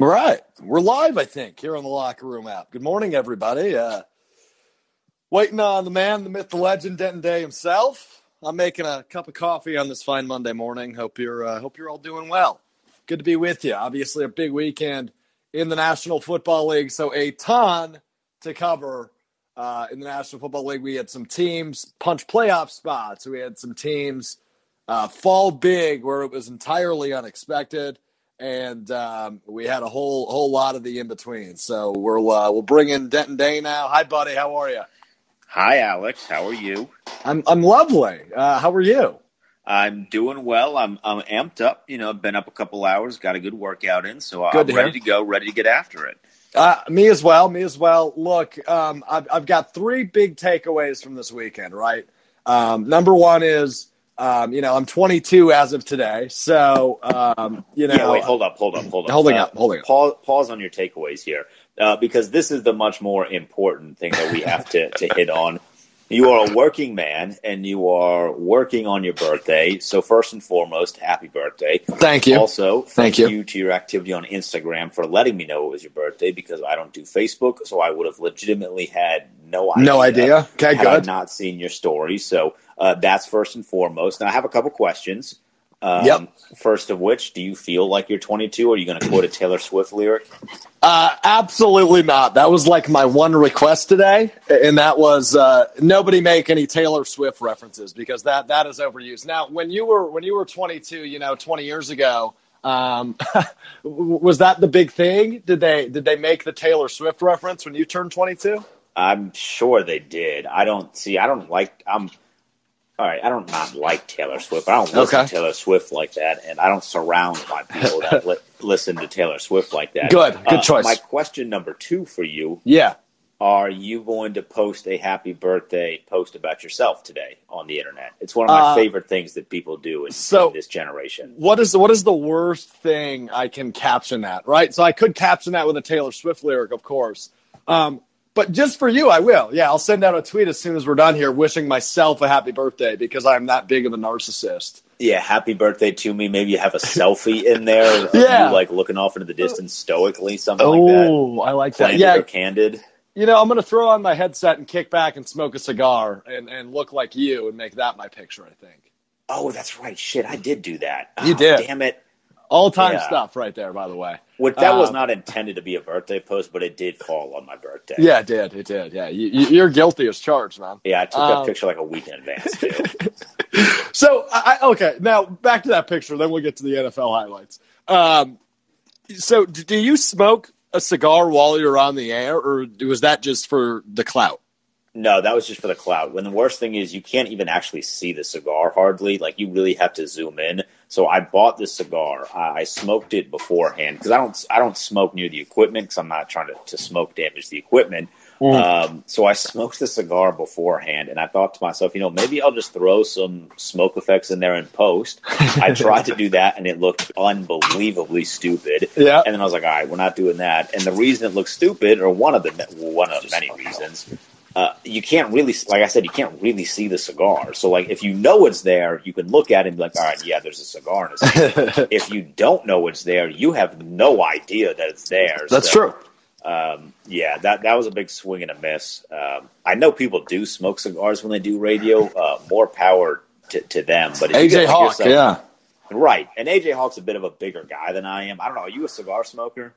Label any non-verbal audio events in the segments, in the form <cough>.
All right. We're live, I think, here on the Locker Room app. Good morning, everybody. Uh, waiting on the man, the myth, the legend, Denton Day himself. I'm making a cup of coffee on this fine Monday morning. Hope you're uh, hope you're all doing well. Good to be with you. Obviously, a big weekend in the National Football League, so a ton to cover uh, in the National Football League. We had some teams punch playoff spots. We had some teams uh, fall big where it was entirely unexpected and um, we had a whole whole lot of the in between. So we'll uh, we'll bring in Denton Day now. Hi, buddy. How are you? Hi, Alex. How are you? I'm I'm lovely. Uh, how are you? I'm doing well. I'm I'm amped up. You know, been up a couple hours, got a good workout in, so good I'm to ready hear. to go, ready to get after it. Uh, me as well. Me as well. Look, um, I've I've got three big takeaways from this weekend. Right. Um, number one is um, you know, I'm 22 as of today, so um, you know. Yeah, wait, hold up, hold up, hold up. Holding uh, up, holding up. Pause, pause on your takeaways here, uh, because this is the much more important thing that we have to, to hit on. You are a working man, and you are working on your birthday. So first and foremost, happy birthday! Thank you. Also, thank, thank you. you to your activity on Instagram for letting me know it was your birthday, because I don't do Facebook, so I would have legitimately had no idea. No idea. Okay, had good. I not seen your story, so uh, that's first and foremost. Now, I have a couple questions. Um, yep. First of which, do you feel like you're 22? Are you going to quote a <clears throat> Taylor Swift lyric? Uh, absolutely not. That was like my one request today, and that was uh, nobody make any Taylor Swift references because that that is overused. Now, when you were when you were 22, you know, 20 years ago, um, <laughs> was that the big thing? Did they did they make the Taylor Swift reference when you turned 22? I'm sure they did. I don't see. I don't like. I'm all right, I don't not like Taylor Swift. I don't listen okay. to Taylor Swift like that, and I don't surround my people that <laughs> li- listen to Taylor Swift like that. Good, good uh, choice. My question number two for you, yeah, are you going to post a happy birthday post about yourself today on the internet? It's one of my uh, favorite things that people do in, so in this generation. What is what is the worst thing I can caption that? Right, so I could caption that with a Taylor Swift lyric, of course. Um, but just for you, I will. Yeah, I'll send out a tweet as soon as we're done here, wishing myself a happy birthday because I'm that big of a narcissist. Yeah, happy birthday to me. Maybe you have a selfie in there. yeah, you, like looking off into the distance stoically, something oh, like that. Oh, I like that. yeah, candid. You know, I'm going to throw on my headset and kick back and smoke a cigar and, and look like you and make that my picture. I think. Oh, that's right. Shit, I did do that. You oh, did. Damn it. All time yeah. stuff right there, by the way. What that was um, not intended to be a birthday post, but it did fall on my birthday. Yeah, it did. It did. Yeah, you, are guilty as charged, man. Yeah, I took um, that picture like a week in advance too. <laughs> so, I, okay, now back to that picture. Then we'll get to the NFL highlights. Um, so, do you smoke a cigar while you're on the air, or was that just for the clout? No, that was just for the clout. When the worst thing is you can't even actually see the cigar hardly. Like you really have to zoom in. So I bought this cigar. I, I smoked it beforehand because I don't I don't smoke near the equipment because I'm not trying to, to smoke damage the equipment. Mm. Um, so I smoked the cigar beforehand, and I thought to myself, you know, maybe I'll just throw some smoke effects in there in post. I <laughs> tried to do that, and it looked unbelievably stupid. Yeah. And then I was like, all right, we're not doing that. And the reason it looks stupid, or one of the one of many reasons, uh, you can't really, like I said, you can't really see the cigar. So, like, if you know it's there, you can look at it and be like, all right, yeah, there's a cigar in it. <laughs> if you don't know it's there, you have no idea that it's there. That's so, true. Um, yeah, that that was a big swing and a miss. Um, I know people do smoke cigars when they do radio. Uh, more power to, to them. But AJ Hawk, yourself, yeah, right. And AJ Hawk's a bit of a bigger guy than I am. I don't know. Are you a cigar smoker?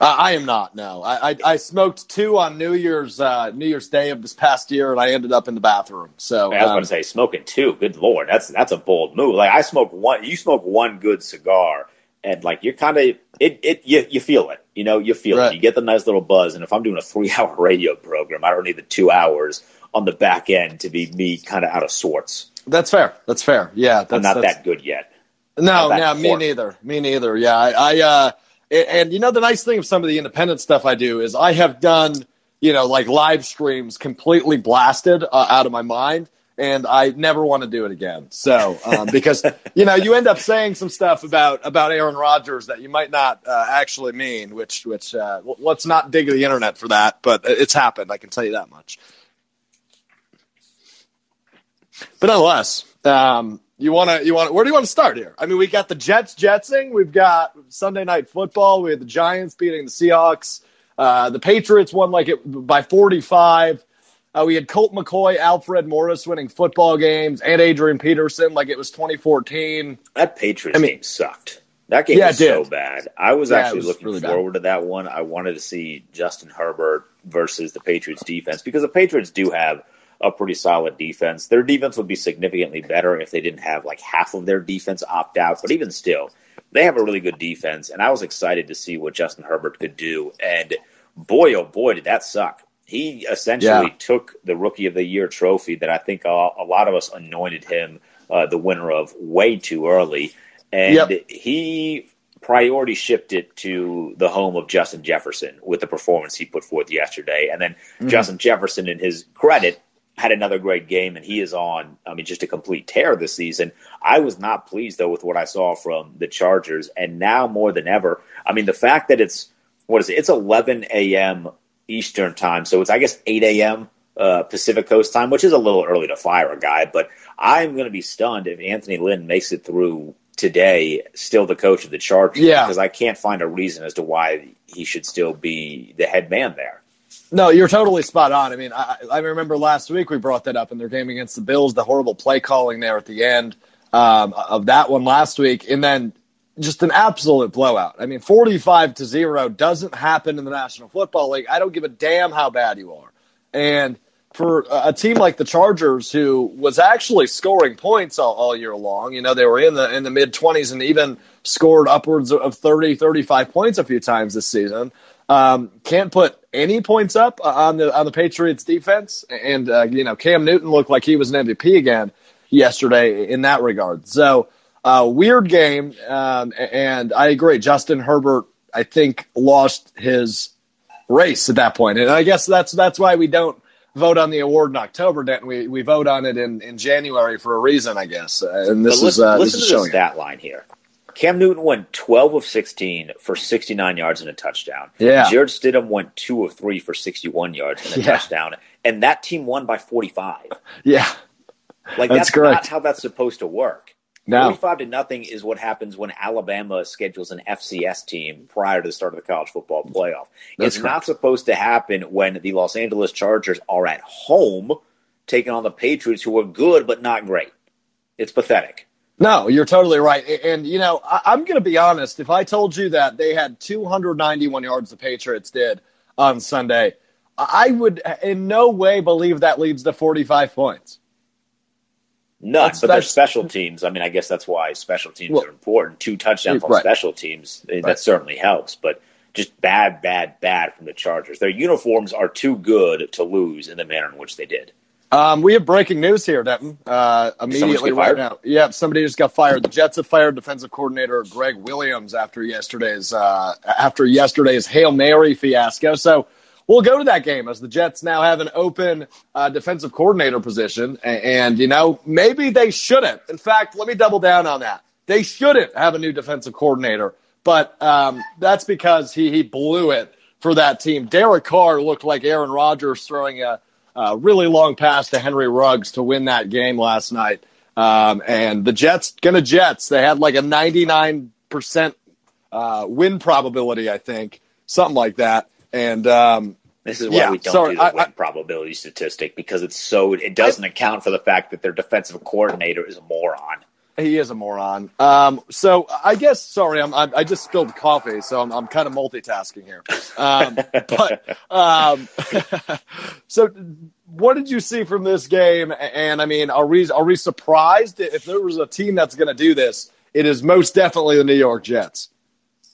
Uh, I am not. No, I, I, I smoked two on New Year's uh, New Year's Day of this past year, and I ended up in the bathroom. So I was um, going to say smoking two. Good lord, that's that's a bold move. Like I smoke one. You smoke one good cigar, and like you're kind of it. It you you feel it. You know, you feel right. it. You get the nice little buzz. And if I'm doing a three hour <laughs> radio program, I don't need the two hours on the back end to be me kind of out of sorts. That's fair. That's fair. Yeah, that's, I'm not that's, that good yet. No, no, me neither. Me neither. Yeah, I, I uh, and, you know, the nice thing of some of the independent stuff I do is I have done, you know, like live streams completely blasted uh, out of my mind. And I never want to do it again. So, um, because <laughs> you know, you end up saying some stuff about about Aaron Rodgers that you might not uh, actually mean. Which, which, uh, let's not dig the internet for that. But it's happened. I can tell you that much. But nonetheless, um, You want to? You want? To, where do you want to start here? I mean, we got the Jets jetsing. We've got Sunday night football. We had the Giants beating the Seahawks. Uh, the Patriots won like it by 45. Uh, we had Colt McCoy, Alfred Morris winning football games, and Adrian Peterson like it was 2014. That Patriots I mean, game sucked. That game yeah, was so bad. I was yeah, actually was looking really forward bad. to that one. I wanted to see Justin Herbert versus the Patriots defense because the Patriots do have a pretty solid defense. Their defense would be significantly better if they didn't have like half of their defense opt out, but even still, they have a really good defense, and I was excited to see what Justin Herbert could do. And boy, oh boy, did that suck. He essentially yeah. took the Rookie of the Year trophy that I think a, a lot of us anointed him uh, the winner of way too early, and yep. he priority shifted it to the home of Justin Jefferson with the performance he put forth yesterday. And then mm-hmm. Justin Jefferson, in his credit, had another great game, and he is on. I mean, just a complete tear this season. I was not pleased though with what I saw from the Chargers, and now more than ever, I mean, the fact that it's what is it? It's 11 a.m. Eastern time, so it's I guess 8 a.m. Uh, Pacific Coast time, which is a little early to fire a guy. But I'm going to be stunned if Anthony Lynn makes it through today, still the coach of the Chargers, yeah. because I can't find a reason as to why he should still be the head man there. No, you're totally spot on. I mean, I, I, remember last week we brought that up in their game against the Bills, the horrible play calling there at the end um, of that one last week, and then just an absolute blowout. I mean, 45 to zero doesn't happen in the National Football League. I don't give a damn how bad you are. And for a team like the Chargers, who was actually scoring points all, all year long, you know, they were in the in the mid 20s and even scored upwards of 30, 35 points a few times this season. Um, can't put any points up on the on the Patriots defense, and uh, you know Cam Newton looked like he was an MVP again yesterday in that regard. So uh, weird game, um, and I agree. Justin Herbert, I think, lost his race at that point, and I guess that's that's why we don't vote on the award in October. Denton. We we vote on it in, in January for a reason, I guess. And this listen, is uh, listen this is to the stat line here. Cam Newton went 12 of 16 for 69 yards and a touchdown. Yeah. Jarrett Stidham went 2 of 3 for 61 yards and a yeah. touchdown. And that team won by 45. Yeah. Like, that's, that's not how that's supposed to work. No. 45 to nothing is what happens when Alabama schedules an FCS team prior to the start of the college football playoff. That's it's correct. not supposed to happen when the Los Angeles Chargers are at home taking on the Patriots, who are good but not great. It's pathetic. No, you're totally right. And, you know, I, am going to be honest. If I told you that they had 291 yards, the Patriots did on Sunday, I would in no way believe that leads to 45 points. That's, but they're special teams. I mean, I guess that's why special teams well, are important. Two touchdowns on right. special teams, eh, that right. certainly helps. But just bad, bad, bad from the Chargers. Their uniforms are too good to lose in the manner in which they did. Um, we have breaking news here, Denton. Uh, immediately right now. Yep, somebody just got fired. The Jets have fired defensive coordinator Gregg Williams after yesterday's uh, after yesterday's hail mary fiasco. So we'll go to that game as the Jets now have an open uh, defensive coordinator position, and, and you know maybe they shouldn't. In fact, let me double down on that. They shouldn't have a new defensive coordinator, but um, that's because he he blew it for that team. Derek Carr looked like Aaron Rodgers throwing a uh, really long pass to Henry Ruggs to win that game last night. Um, and the Jets, gonna Jets, they had like a 99% uh, win probability, I think, something like that. And um, this is why yeah, we don't sorry, do the win I, probability statistic because it's so it doesn't I, account for the fact that their defensive coordinator is a moron. He is a moron. Um, so I guess sorry, I'm, I'm, i just spilled coffee, so I'm, I'm kind of multitasking here. Um, <laughs> but um, <laughs> so what did you see from this game? And I mean, are we are we surprised if there was a team that's going to do this? It is most definitely the New York Jets.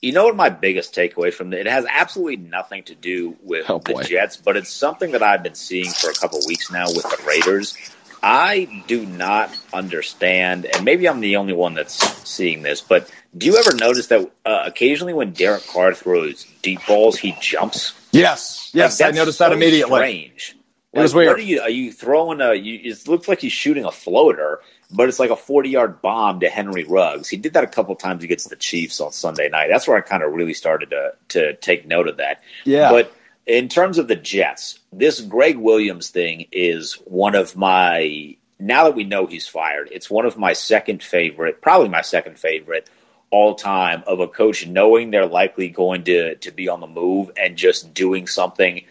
You know what my biggest takeaway from it? It has absolutely nothing to do with oh, the Jets, but it's something that I've been seeing for a couple weeks now with the Raiders. I do not understand, and maybe I'm the only one that's seeing this, but do you ever notice that uh, occasionally when Derek Carr throws deep balls, he jumps? Yes, yes, like, I noticed so that immediately. Strange. It was weird. Are you, are you throwing a? You, it looks like he's shooting a floater, but it's like a forty-yard bomb to Henry Ruggs. He did that a couple times against the Chiefs on Sunday night. That's where I kind of really started to to take note of that. Yeah, but in terms of the Jets, this Gregg Williams thing is one of my now that we know he's fired, it's one of my second favorite, probably my second favorite all time of a coach knowing they're likely going to to be on the move and just doing something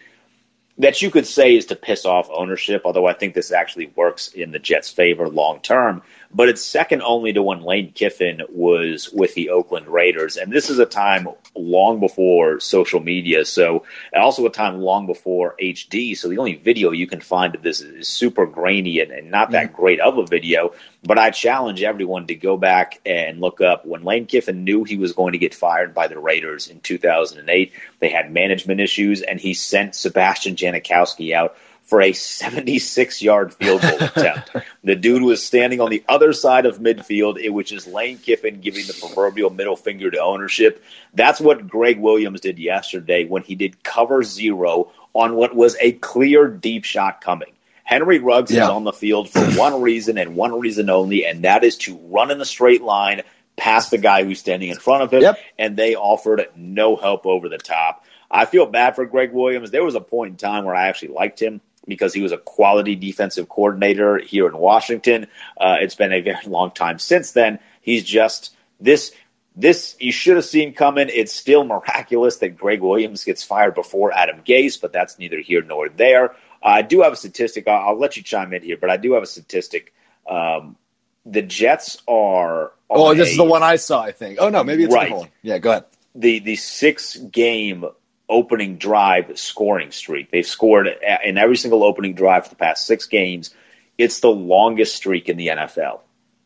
that you could say is to piss off ownership, although I think this actually works in the Jets' favor long term. But it's second only to when Lane Kiffin was with the Oakland Raiders. And this is a time long before social media. So, also a time long before HD. So, the only video you can find of this is super grainy and, and not that mm great of a video. But I challenge everyone to go back and look up when Lane Kiffin knew he was going to get fired by the Raiders in 2008. They had management issues, and he sent Sebastian Janikowski out for a 76 yard field goal <laughs> attempt. The dude was standing on the other side of midfield, which is Lane Kiffin giving the proverbial middle finger to ownership. That's what Gregg Williams did yesterday when he did cover zero on what was a clear deep shot coming. Henry Ruggs yeah. is on the field for <clears throat> one reason and one reason only, and that is to run in a straight line past the guy who's standing in front of him. Yep. And they offered no help over the top. I feel bad for Gregg Williams. There was a point in time where I actually liked him because he was a quality defensive coordinator here in Washington. Uh, it's been a very <laughs> long time since then. He's just this. This you should have seen coming. It's still miraculous that Gregg Williams gets fired before Adam Gase, but that's neither here nor there. I do have a statistic. I'll, I'll, let you chime in here, but I do have a statistic. Um, the Jets are. Oh, this a, is the one I saw. I think. Oh no, maybe it's right. Yeah, go ahead. The the six game opening drive scoring streak. They've scored in every single opening drive for the past six games. It's the longest streak in the NFL.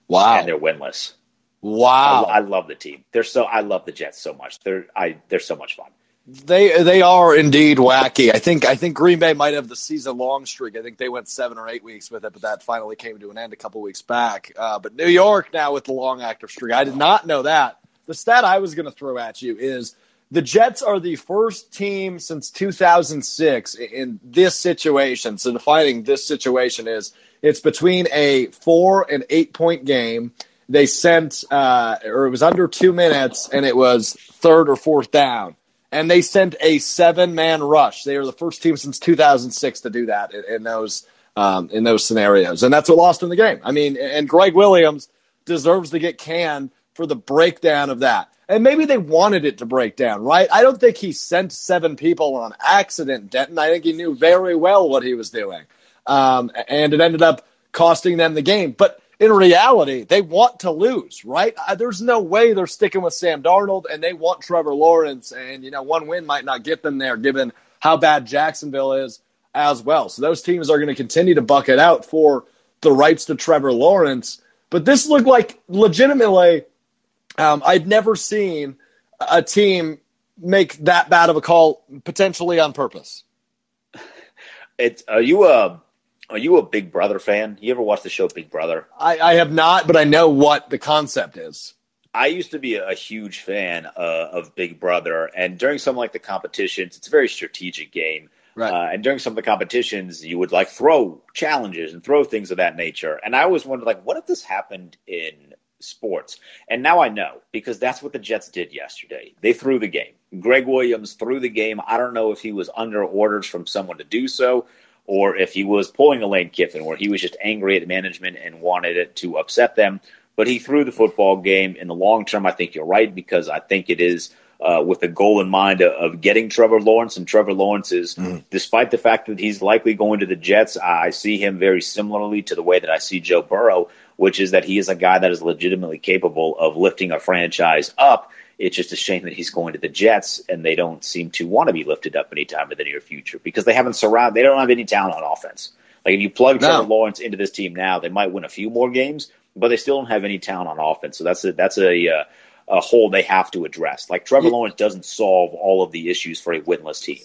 Wow, and they're winless. Wow, I, I love the team. They're so I love the Jets so much. They're I they're so much fun. They they are indeed wacky. I think I think Green Bay might have the season long streak. I think they went seven or eight weeks with it, but that finally came to an end a couple weeks back. Uh, but New York now with the long active streak. I did not know that. The stat I was going to throw at you is the Jets are the first team since 2006 in this situation. So defining this situation is it's between a four and eight point game. They sent, uh, or it was under two minutes, and it was third or fourth down and they sent a seven man rush. They are the first team since 2006 to do that in, in those um, in those scenarios, and that's what lost in the game. I mean, and Gregg Williams deserves to get canned for the breakdown of that. And maybe they wanted it to break down, right? I don't think he sent seven people on accident, Denton. I think he knew very well what he was doing, um, and it ended up costing them the game. But in reality, they want to lose, right? There's no way they're sticking with Sam Darnold, and they want Trevor Lawrence. And, you know, one win might not get them there given how bad Jacksonville is as well. So those teams are going to continue to bucket out for the rights to Trevor Lawrence. But this looked like legitimately, um, I'd never seen a team make that bad of a call potentially on purpose. It's, are you a are you a Big Brother fan? You ever watch the show Big Brother? I, I have not, but I know what the concept is. I used to be a, huge fan uh, of Big Brother, and during some like the competitions, it's a very strategic game. Right. Uh, and during some of the competitions, you would like throw challenges and throw things of that nature. And I always wondered, like, what if this happened in sports? And now I know because that's what the Jets did yesterday. They threw the game. Gregg Williams threw the game. I don't know if he was under orders from someone to do so or if he was pulling a Lane Kiffin, where he was just angry at management and wanted it to upset them. But he threw the football game. In the long term, I think you're right because I think it is uh, with the goal in mind of, of, getting Trevor Lawrence. And Trevor Lawrence is, mm. despite the fact that he's likely going to the Jets, I see him very similarly to the way that I see Joe Burrow, which is that he is a guy that is legitimately capable of lifting a franchise up it's just a shame that he's going to the Jets, and they don't seem to want to be lifted up anytime in the near future because they haven't surrounded. They don't have any talent on offense. Like if you plug no. Trevor Lawrence into this team now, they might win a few more games, but they still don't have any talent on offense. So that's a that's a uh, a hole they have to address. Like Trevor yeah. Lawrence doesn't solve all of the issues for a winless team.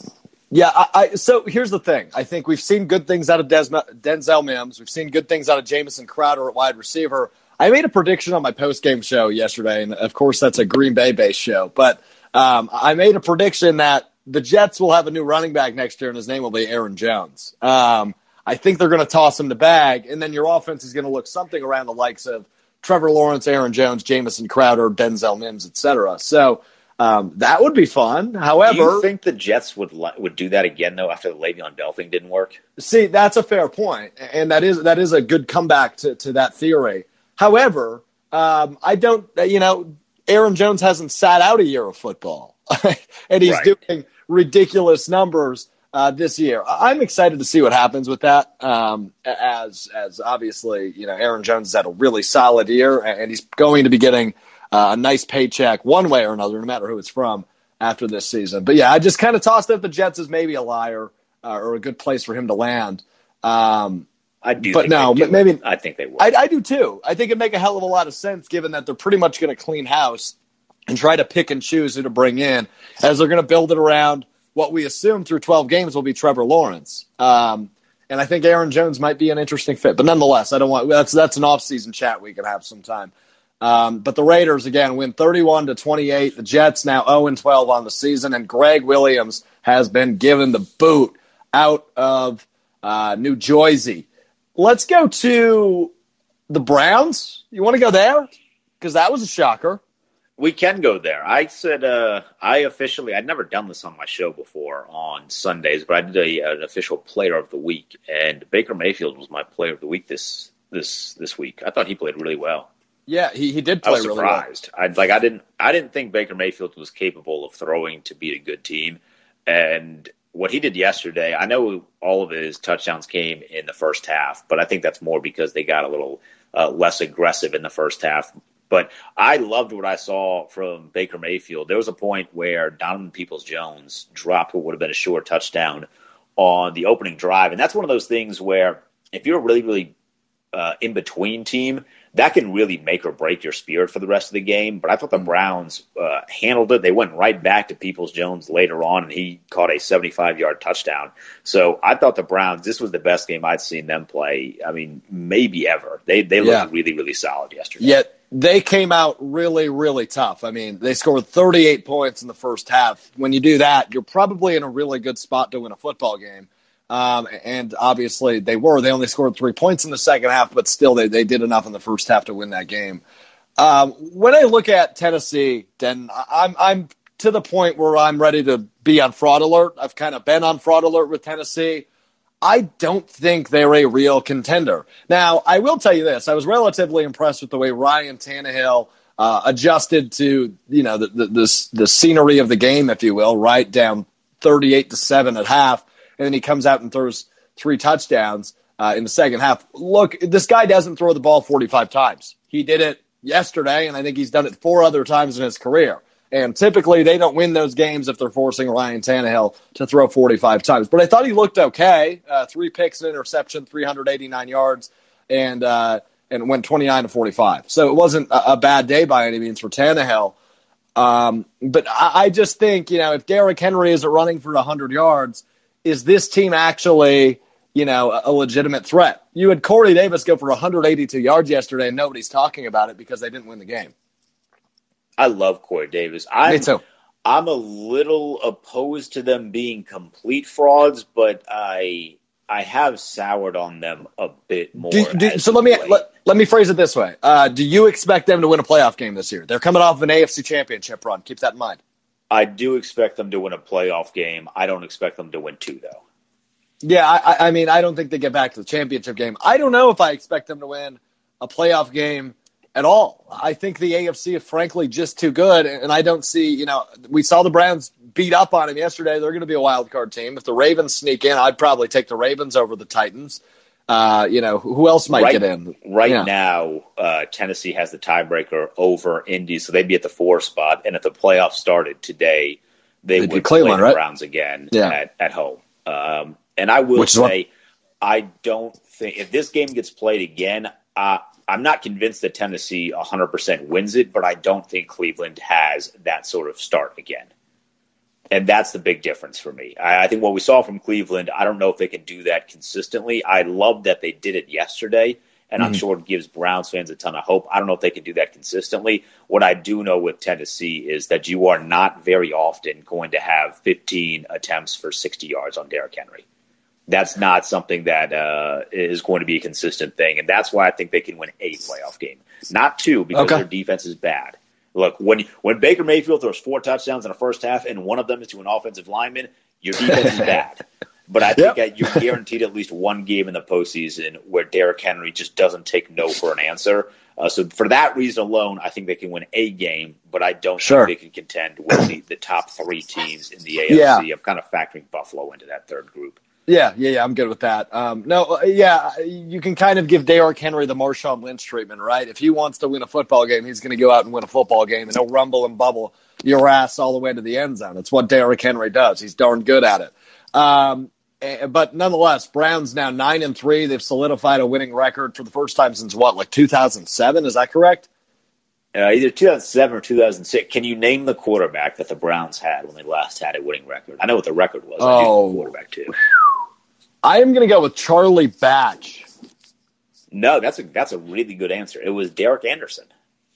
Yeah, I, I, so here's the thing. I think we've seen good things out of Des, Denzel Mims. We've seen good things out of Jamison Crowder at wide receiver. I made a prediction on my post game show yesterday, and of course that's a Green Bay based show. But um, I made a prediction that the Jets will have a new running back next year, and his name will be Aaron Jones. Um, I think they're going to toss him the bag, and then your offense is going to look something around the likes of Trevor Lawrence, Aaron Jones, Jamison Crowder, Denzel Mims, etc. So Um, that would be fun. However, do you think the Jets would would do that again though after the Le'Veon Bell thing didn't work? See, that's a fair point, and that is that is a good comeback to, to that theory. However, um, I don't. You know, Aaron Jones hasn't sat out a year of football, <laughs> and he's right. doing ridiculous numbers uh, this year. I'm excited to see what happens with that. Um, as as obviously, you know, Aaron Jones has had a really solid year, and he's going to be getting uh, a nice paycheck one way or another, no matter who it's from after this season. But yeah, I just kind of tossed out the Jets as maybe a liar uh, or a good place for him to land. Um, I do, but no, maybe I think they would. I, I do too. I think it'd make a hell of a lot of sense, given that they're pretty much going to clean house and try to pick and choose who to bring in, as they're going to build it around what we assume through 12 games will be Trevor Lawrence. Um, and I think Aaron Jones might be an interesting fit. But nonetheless, I don't want that's that's an off-season chat we can have sometime. Um, but the Raiders again win 31 to 28. The Jets now 0 and 12 on the season, and Gregg Williams has been given the boot out of uh, New Jersey. Let's go to the Browns. You want to go there because that was a shocker. We can go there. I said uh, I officially I'd never done this on my show before on Sundays, but I did a, an official player of the week, and Baker Mayfield was my player of the week this this this week. I thought he played really well. Yeah, he, he did play I was surprised. Really well. I like I didn't I didn't think Baker Mayfield was capable of throwing to beat a good team, and what he did yesterday. I know all of his touchdowns came in the first half, but I think that's more because they got a little uh, less aggressive in the first half. But I loved what I saw from Baker Mayfield. There was a point where Donovan Peoples Jones dropped what would have been a short touchdown on the opening drive. And that's one of those things where if you're a really, really uh, in between team, that can really make or break your spirit for the rest of the game. But I thought the mm-hmm. Browns uh, handled it. They went right back to Peoples Jones later on, and he caught a 75 yard touchdown. So I thought the Browns, this was the best game I'd seen them play. I mean, maybe ever. They, they looked yeah. really, really solid yesterday. Yet they came out really, really tough. I mean, they scored 38 points in the first half. When you do that, you're probably in a really good spot to win a football game. Um, and obviously they were. They only scored three points in the second half, but still they, they did enough in the first half to win that game. Um, when I look at Tennessee, then I'm I'm to the point where I'm ready to be on fraud alert. I've kind of been on fraud alert with Tennessee. I don't think they're a real contender. Now, I will tell you this: I was relatively impressed with the way Ryan Tannehill uh, adjusted to you know the, the the the scenery of the game, if you will, right down thirty-eight to seven at half and then he comes out and throws three touchdowns uh, in the second half. Look, this guy doesn't throw the ball 45 times. He did it yesterday, and I think he's done it four other times in his career. And typically, they don't win those games if they're forcing Ryan Tannehill to throw 45 times. But I thought he looked okay. Uh, three picks, an interception, 389 yards, and uh, and went 29 to 45. So it wasn't a, a bad day by any means for Tannehill. Um, but I, I, just think, you know, if Derrick Henry isn't running for 100 yards, is this team actually, you know, a legitimate threat? You had Corey Davis go for 182 yards yesterday, and nobody's talking about it because they didn't win the game. I love Corey Davis. I'm, Me too. I'm a little opposed to them being complete frauds, but I I have soured on them a bit more. Do, do, so let me let, let, me phrase it this way: uh, Do you expect them to win a playoff game this year? They're coming off an AFC Championship run. Keep that in mind. I do expect them to win a playoff game. I don't expect them to win two, though. Yeah, I, I mean, I don't think they get back to the championship game. I don't know if I expect them to win a playoff game at all. I think the AFC is frankly just too good, and I don't see. You know, we saw the Browns beat up on them yesterday. They're going to be a wild card team. If the Ravens sneak in, I'd probably take the Ravens over the Titans. Uh, you know, who else might right, get in? Right yeah. now, uh, Tennessee has the tiebreaker over Indy, so they'd be at the four spot. And if the playoffs started today, they They'd would play the right? Browns again yeah. at, at home. Um, and I will Which say, I don't think if this game gets played again, uh, I'm not convinced that Tennessee 100% wins it, but I don't think Cleveland has that sort of start again. And that's the big difference for me. I, I, think what we saw from Cleveland, I don't know if they can do that consistently. I love that they did it yesterday, and mm-hmm. I'm sure it gives Browns fans a ton of hope. I don't know if they can do that consistently. What I do know with Tennessee is that you are not very often going to have 15 attempts for 60 yards on Derrick Henry. That's not something that uh, is going to be a consistent thing, and that's why I think they can win a playoff game, not two, because okay. their defense is bad. Look, when when Baker Mayfield throws four touchdowns in the first half and one of them is to an offensive lineman, your defense is bad. <laughs> But I think yep. you're guaranteed at least one game in the postseason where Derrick Henry just doesn't take no for an answer. Uh, so for that reason alone, I think they can win a game, but I don't sure. think they can contend with the, the top three teams in the AFC. Yeah. I'm kind of factoring Buffalo into that third group. Yeah, yeah, yeah. I'm good with that. Um, no, uh, yeah, you can kind of give Derrick Henry the Marshawn Lynch treatment, right? If he wants to win a football game, he's going to go out and win a football game, and he'll rumble and bubble your ass all the way to the end zone. It's what Derrick Henry does. He's darn good at it. Um, Eh, but nonetheless, Browns now nine and three. They've solidified a winning record for the first time since what, like 2007? Is that correct? Uh, either 2007 or 2006. Can you name the quarterback that the Browns had when they last had a winning record? I know what the record was. Oh, quarterback too. I am going to go with Charlie Batch. No, that's a that's a really good answer. It was Derek Anderson.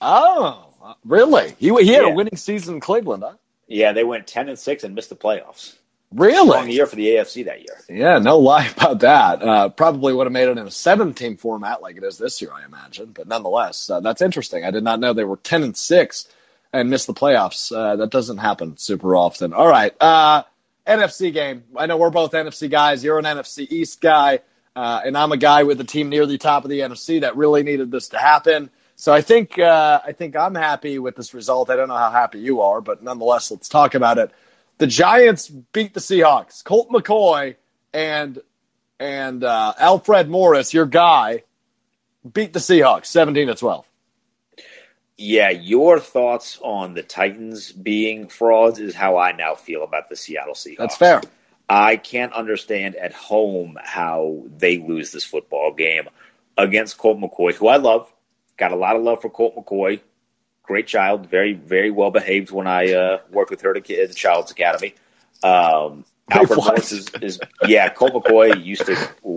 Oh, really? He he had yeah. a winning season in Cleveland, huh? Yeah, they went 10 and six and missed the playoffs. Really? Long year for the AFC that year. Yeah, no lie about that. Uh, probably would have made it in a seven-team format like it is this year, I imagine. But nonetheless, uh, that's interesting. I did not know they were ten and six and missed the playoffs. Uh, that doesn't happen super often. All right, uh, NFC game. I know we're both NFC guys. You're an NFC East guy, uh, and I'm a guy with a team near the top of the NFC that really needed this to happen. So I think uh, I think I'm happy with this result. I don't know how happy you are, but nonetheless, let's talk about it the Giants beat the Seahawks. Colt McCoy and and uh, Alfred Morris, your guy, beat the Seahawks seventeen to twelve. Yeah, your thoughts on the Titans being frauds is how I now feel about the Seattle Seahawks. That's fair. I can't understand at home how they lose this football game against Colt McCoy, who I love. Got a lot of love for Colt McCoy great child, very very well behaved when I uh, worked with her at the Child's Academy. Um, Alfred Morris is, is, yeah. Colt McCoy used to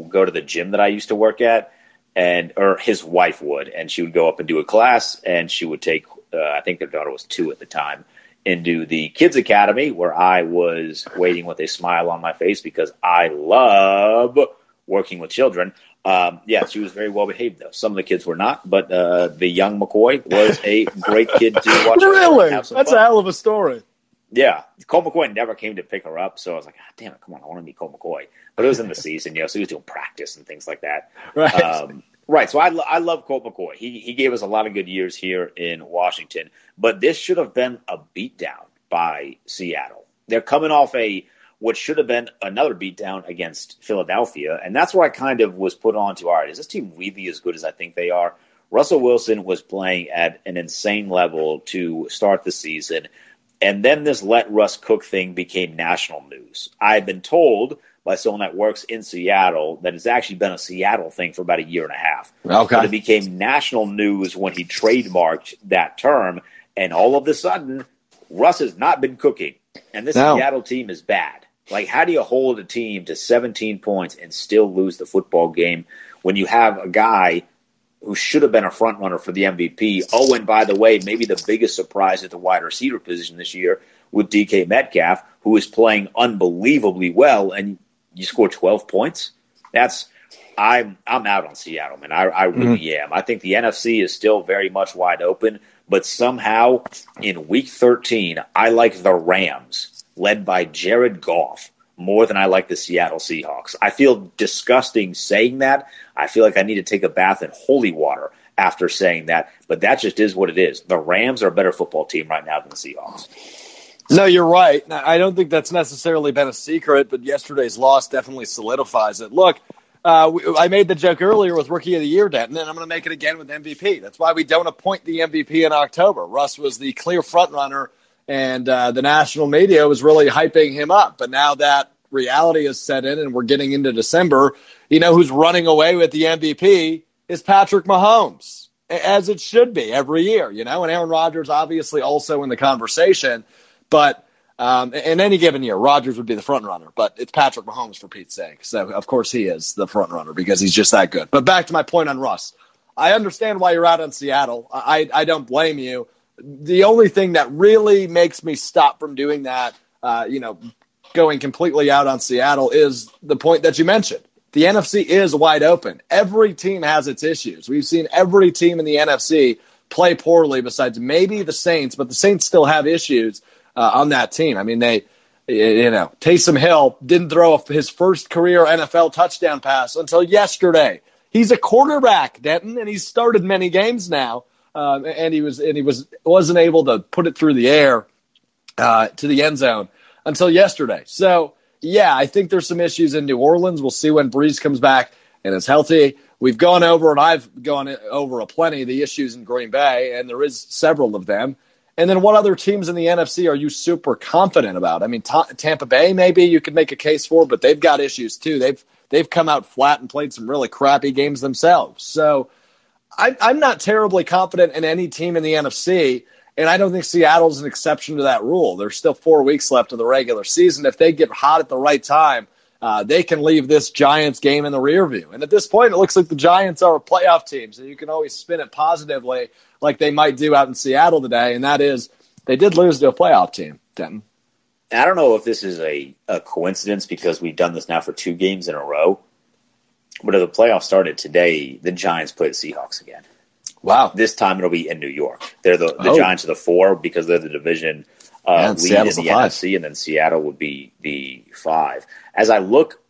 go to the gym that I used to work at, and or his wife would, and she would go up and do a class, and she would take. Uh, I think their daughter was two at the time, into the kids academy where I was waiting with a smile on my face because I love working with children. Um, yeah, she was very well behaved though. Some of the kids were not, but uh, the young McCoy was a great kid to watch. <laughs> really, that's fun. a hell of a story. Yeah, Colt McCoy never came to pick her up, so I was like, ah, "Damn it, come on, I want to meet Colt McCoy." But it was in the <laughs> season, you know, so he was doing practice and things like that. Right. Um, right. So I, I love Colt McCoy. He he gave us a lot of good years here in Washington, but this should have been a beatdown by Seattle. They're coming off a what should have been another beatdown against Philadelphia. And that's where I kind of was put on to all right, is this team really as good as I think they are? Russell Wilson was playing at an insane level to start the season. And then this let Russ cook thing became national news. I've been told by someone that works in Seattle that it's actually been a Seattle thing for about a year and a half. Okay. But it became national news when he trademarked that term. And all of a sudden, Russ has not been cooking. And this no. Seattle team is bad. Like, how do you hold a team to 17 points and still lose the football game when you have a guy who should have been a front runner for the MVP? Oh, and by the way, maybe the biggest surprise at the wide receiver position this year with DK Metcalf, who is playing unbelievably well, and you score 12 points. That's I'm I'm out on Seattle, man. I, I really mm-hmm. am. I think the NFC is still very much wide open, but somehow in Week 13, I like the Rams led by Jared Goff more than I like the Seattle Seahawks. I feel disgusting saying that. I feel like I need to take a bath in holy water after saying that, but that just is what it is. The Rams are a better football team right now than the Seahawks. No, you're right. I don't think that's necessarily been a secret, but yesterday's loss definitely solidifies it. Look, uh, I made the joke earlier with Rookie of the Year, Denton, and I'm going to make it again with MVP. That's why we don't appoint the MVP in October. Russ was the clear front runner and uh, the national media was really hyping him up. But now that reality has set in and we're getting into December, you know who's running away with the MVP is Patrick Mahomes, as it should be every year, you know, and Aaron Rodgers obviously also in the conversation, but. Um, in any given year, Rodgers would be the front runner, but it's Patrick Mahomes for Pete's sake. So of course he is the front runner because he's just that good. But back to my point on Russ, I understand why you're out on Seattle. I I don't blame you the only thing that really makes me stop from doing that, uh, you know, going completely out on Seattle is the point that you mentioned. The NFC is wide open. Every team has its issues. We've seen every team in the NFC play poorly besides maybe the Saints, but the Saints still have issues uh, on that team. I mean, they, you know, Taysom Hill didn't throw his first career NFL touchdown pass until yesterday. He's a quarterback, Denton, and he's started many games now, um, and he was and he was wasn't able to put it through the air uh, to the end zone until yesterday. So yeah, I think there's some issues in New Orleans. We'll see when Brees comes back and is healthy. We've gone over, and I've gone over a plenty of the issues in Green Bay, and there is several of them. And then what other teams in the NFC are you super confident about? I mean, T- Tampa Bay maybe you could make a case for, but they've got issues too. They've they've come out flat and played some really crappy games themselves. So I, I'm not terribly confident in any team in the NFC. And I don't think Seattle's an exception to that rule. There's still four weeks left of the regular season. If they get hot at the right time, uh, they can leave this Giants game in the rear view. And at this point, it looks like the Giants are a playoff team. So you can always spin it positively, like they might do out in Seattle today. And that is, they did lose to a playoff team, Denton. I don't know if this is a, a coincidence because we've done this now for two games in a row. But if the playoffs started today, the Giants play the Seahawks again. Wow. This time it'll be in New York. They're the, the Oh. Giants are the four because they're the division uh, lead in the the. NFC, and then Seattle would be the five. As I look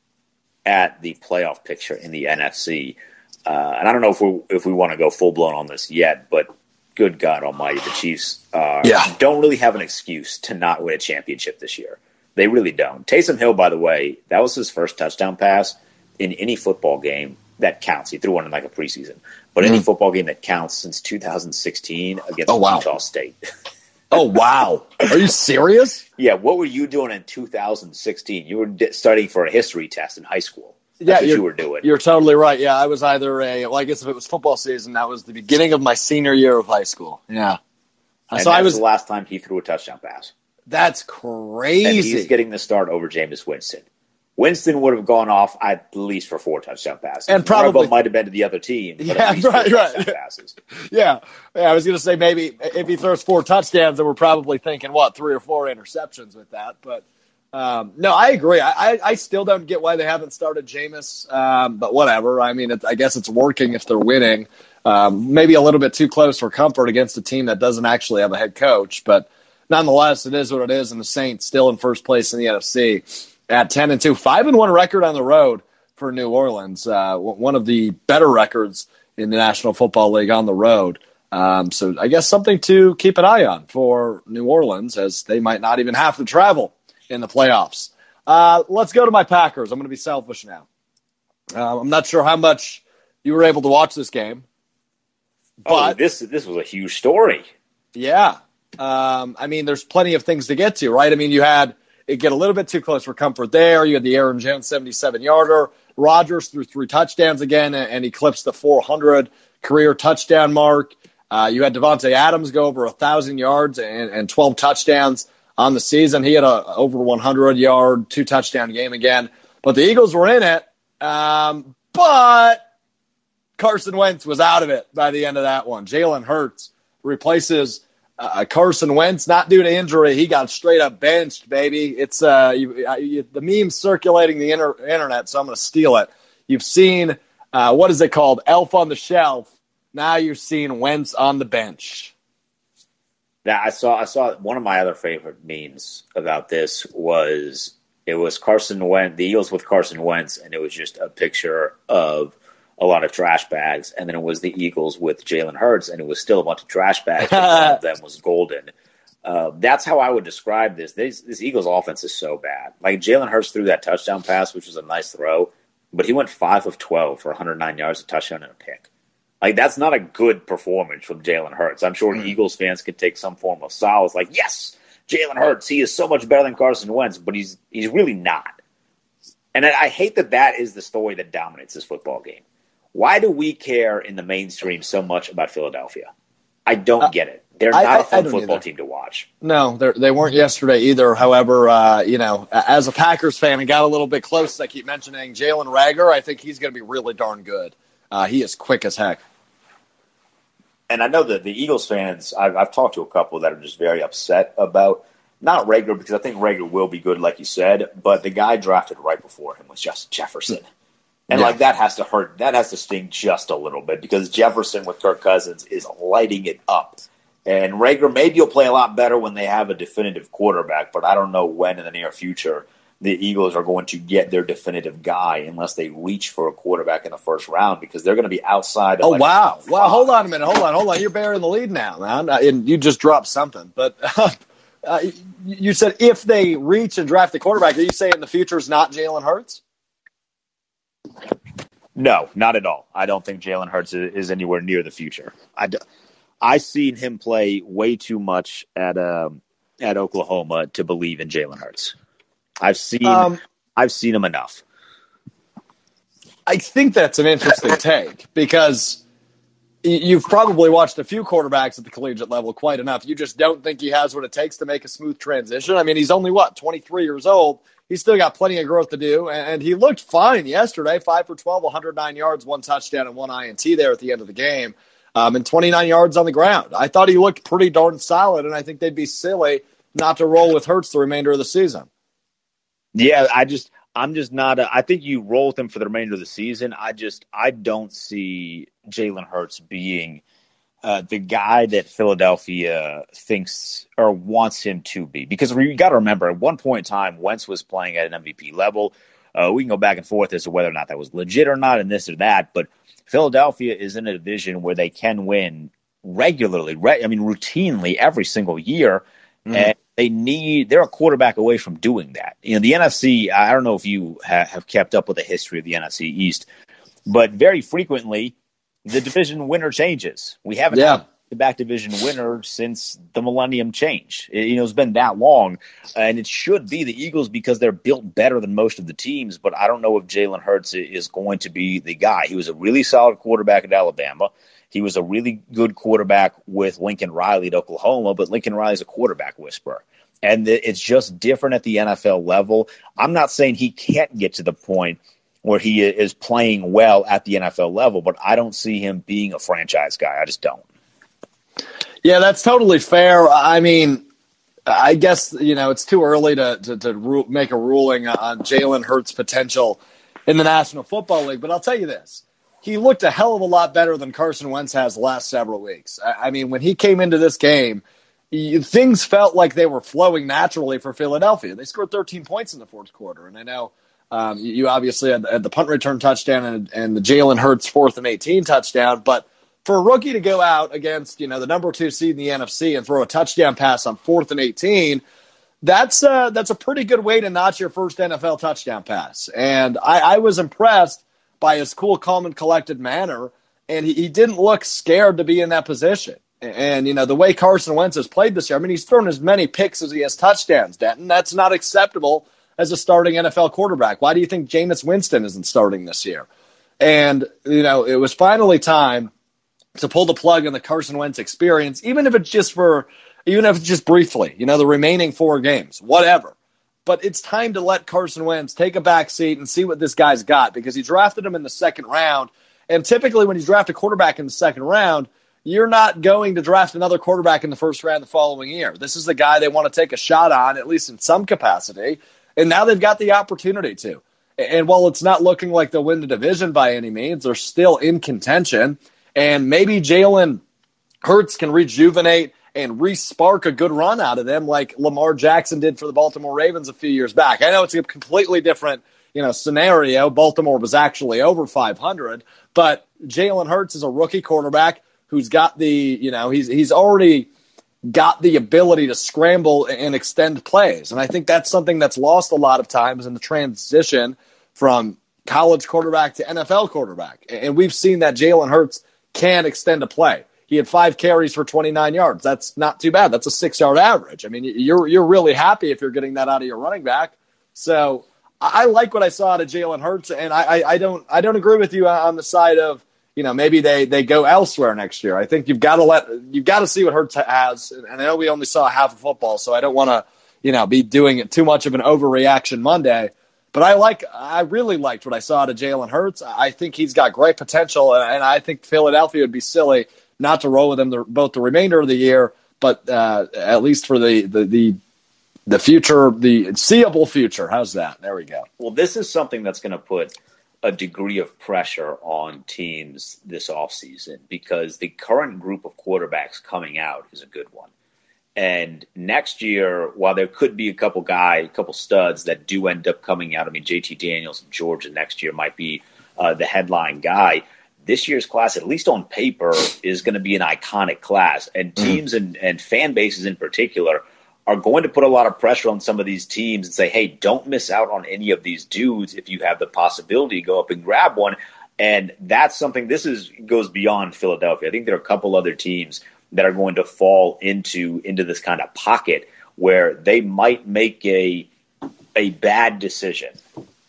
at the playoff picture in the NFC, uh, and I don't know if we if we want to go full blown on this yet, but good God Almighty, the Chiefs uh, Yeah. don't really have an excuse to not win a championship this year. They really don't. Taysom Hill, by the way, that was his first touchdown pass in any football game that counts. He threw one in like a preseason, but any football game that counts since 2016 against Mm. Oh, wow. Utah State. <laughs> Oh, wow. Are you serious? yeah, what were you doing in 2016? You were studying for a history test in high school. That's Yeah, what you're- were doing. You're totally right. Yeah, I was either a, well, I guess if it was football season, that was the beginning of my senior year of high school. Yeah. and so I that was, the last time he threw a touchdown pass. that's And crazy. he's getting the start over Jameis Winston. Winston would have gone off at least for four touchdown passes. And probably- might have been to the other team. Yeah, at least four right, right. passes. Yeah, yeah. I was going to say maybe if he throws four touchdowns, then we're probably thinking what three or four interceptions with that. But um, no, I agree. I, I, I still don't get why they haven't started Jameis. Um, but whatever. I mean, it, I guess it's working if they're winning. Um, maybe a little bit too close for comfort against a team that doesn't actually have a head coach, but nonetheless, it is what it is. And the Saints still in first place in the NFC at ten and two, five and one record on the road for New Orleans. Uh, one of the better records in the National Football League on the road. Um, so I guess something to keep an eye on for New Orleans, as they might not even have to travel in the playoffs. Uh, let's go to my Packers. I'm going to be selfish now. Uh, I'm not sure how much you were able to watch this game, Oh, but this this was a huge story. yeah. Um, I mean, there's plenty of things to get to, right? I mean, you had it get a little bit too close for comfort there. You had the Aaron Jones 77 yarder. Rodgers threw three touchdowns again and, and eclipsed the 400 career touchdown mark. Uh, you had Davante Adams go over a thousand yards and, and 12 touchdowns on the season. He had a over 100 yard, two touchdown game again. But the Eagles were in it. Um, but Carson Wentz was out of it by the end of that one. Jalen Hurts replaces uh, Carson Wentz, not due to injury. He got straight up benched, baby. It's uh, you, uh, you, the meme circulating the inter- internet, so I'm going to steal it. You've seen uh, what is it called? Elf on the shelf. Now you're seeing Wentz on the bench. Now I saw I saw one of my other favorite memes about this was it was Carson Wentz, the Eagles with Carson Wentz, and it was just a picture of a lot of trash bags, and then it was the Eagles with Jalen Hurts, and it was still a bunch of trash bags. But one of <laughs> them was golden. Uh, that's how I would describe this. this. This Eagles offense is so bad. Like Jalen Hurts threw that touchdown pass, which was a nice throw, but he went five of twelve for 109 yards, a touchdown, and a pick. Like that's not a good performance from Jalen Hurts. I'm sure Eagles fans could take some form of solace, like yes, Jalen Hurts, he is so much better than Carson Wentz, but he's he's really not. And I, I hate that that is the story that dominates this football game. Why do we care in the mainstream so much about Philadelphia? I don't get it. They're I- not I- a fun football either. team to watch. No, they weren't yesterday either. However, uh, you know, as a Packers fan, I got a little bit close. I keep mentioning Jalen Reagor. I think he's going to be really darn good. Uh, he is quick as heck. and I know that the Eagles fans, I've, I've talked to a couple that are just very upset about not Reagor because I think Reagor will be good, like you said, but the guy drafted right before him was Justin Jefferson. And yeah. like that has to hurt. That has to sting just a little bit because Jefferson with Kirk Cousins is lighting it up. And Reagor maybe will play a lot better when they have a definitive quarterback, but I don't know when in the near future the Eagles are going to get their definitive guy unless they reach for a quarterback in the first round because they're going to be outside. oh like wow! Wow! Hold on a minute. Hold on. Hold on. You're bearing the lead now, man. And you just dropped something. But <laughs> uh, you said if they reach and draft the quarterback, are you saying the future is not Jalen Hurts? No, not at all. I don't think Jalen Hurts is anywhere near the future. I, I seen him play way too much at um, at Oklahoma to believe in Jalen Hurts. I've seen um, I've seen him enough. I think that's an interesting take because you've probably watched a few quarterbacks at the collegiate level quite enough. You just don't think he has what it takes to make a smooth transition. I mean, he's only what 23 years old. He's still got plenty of growth to do, and he looked fine yesterday. Five for 12, 109 yards, one touchdown, and one INT there at the end of the game, um, and 29 yards on the ground. I thought he looked pretty darn solid, and I think they'd be silly not to roll with Hurts the remainder of the season. Yeah, I just I'm just not. A, I think you roll with him for the remainder of the season. I just I don't see Jalen Hurts being uh, the guy that Philadelphia thinks or wants him to be. Because you got to remember, at one point in time, Wentz was playing at an MVP level. Uh, we can go back and forth as to whether or not that was legit or not, and this or that. But Philadelphia is in a division where they can win regularly. Re- I mean, routinely every single year. Mm-hmm. And they need they're a quarterback away from doing that. You know, the NFC. I don't know if you ha- have kept up with the history of the NFC East, but very frequently the division winner changes. We haven't yeah. had the back division winner since the millennium change. It, you know, it's been that long, and it should be the Eagles because they're built better than most of the teams. But I don't know if Jalen Hurts is going to be the guy. He was a really solid quarterback at Alabama. He was a really good quarterback with Lincoln Riley at Oklahoma, but Lincoln Riley's a quarterback whisperer. And it's just different at the NFL level. I'm not saying he can't get to the point where he is playing well at the NFL level, but I don't see him being a franchise guy. I just don't. Yeah, that's totally fair. I mean, I guess you know it's too early to to, to make a ruling on Jalen Hurts' potential in the National Football League. But I'll tell you this: he looked a hell of a lot better than Carson Wentz has the last several weeks. I, I mean, when he came into this game, he, things felt like they were flowing naturally for Philadelphia. They scored 13 points in the fourth quarter, and I know um, you obviously had, had, the punt return touchdown and, and the Jalen Hurts fourth and 18 touchdown, but for a rookie to go out against you know the number two seed in the NFC and throw a touchdown pass on fourth and 18 that's uh, that's a pretty good way to notch your first NFL touchdown pass. And I, I was impressed by his cool, calm, and collected manner. And he, he didn't look scared to be in that position. And, you know, the way Carson Wentz has played this year, I mean, he's thrown as many picks as he has touchdowns, Denton. That's not acceptable as a starting NFL quarterback. Why do you think Jameis Winston isn't starting this year? And, you know, it was finally time to pull the plug on the Carson Wentz experience, even if it's just for, even if it's just briefly, you know, the remaining four games, whatever but it's time to let Carson Wentz take a back seat and see what this guy's got because he drafted him in the second round. And typically, when you draft a quarterback in the second round, you're not going to draft another quarterback in the first round the following year. This is the guy they want to take a shot on, at least in some capacity. And now they've got the opportunity to. And while it's not looking like they'll win the division by any means, they're still in contention. And maybe Jalen Hurts can rejuvenate and re-spark a good run out of them like Lamar Jackson did for the Baltimore Ravens a few years back. I know it's a completely different, you know, scenario. Baltimore was actually over 500, but Jalen Hurts is a rookie quarterback who's got the, you know, he's he's already got the ability to scramble and extend plays. And I think that's something that's lost a lot of times in the transition from college quarterback to NFL quarterback. And we've seen that Jalen Hurts can extend a play. He had five carries for 29 yards. That's not too bad. That's a six yard average. I mean, you're you're really happy if you're getting that out of your running back. So I like what I saw out of Jalen Hurts, and I, I, I don't I don't agree with you on the side of you know maybe they they go elsewhere next year. I think you've got to let you've got to see what Hurts has, and I know we only saw half of football, so I don't want to you know be doing it too much of an overreaction Monday. But I like, I really liked what I saw out of Jalen Hurts. I think he's got great potential, and I think Philadelphia would be silly not to roll with him the, both the remainder of the year, but uh, at least for the, the, the the future, the seeable future. How's that? There we go. Well, this is something that's going to put a degree of pressure on teams this offseason because the current group of quarterbacks coming out is a good one. And next year, while there could be a couple guy, a couple studs that do end up coming out, I mean, JT Daniels from Georgia next year might be uh, the headline guy. This year's class, at least on paper, is going to be an iconic class. And mm-hmm. teams mm. and, and fan bases in particular are going to put a lot of pressure on some of these teams and say, hey, don't miss out on any of these dudes if you have the possibility to go up and grab one. And that's something this is goes beyond Philadelphia. I think there are a couple other teams that are going to fall into into this kind of pocket where they might make a a bad decision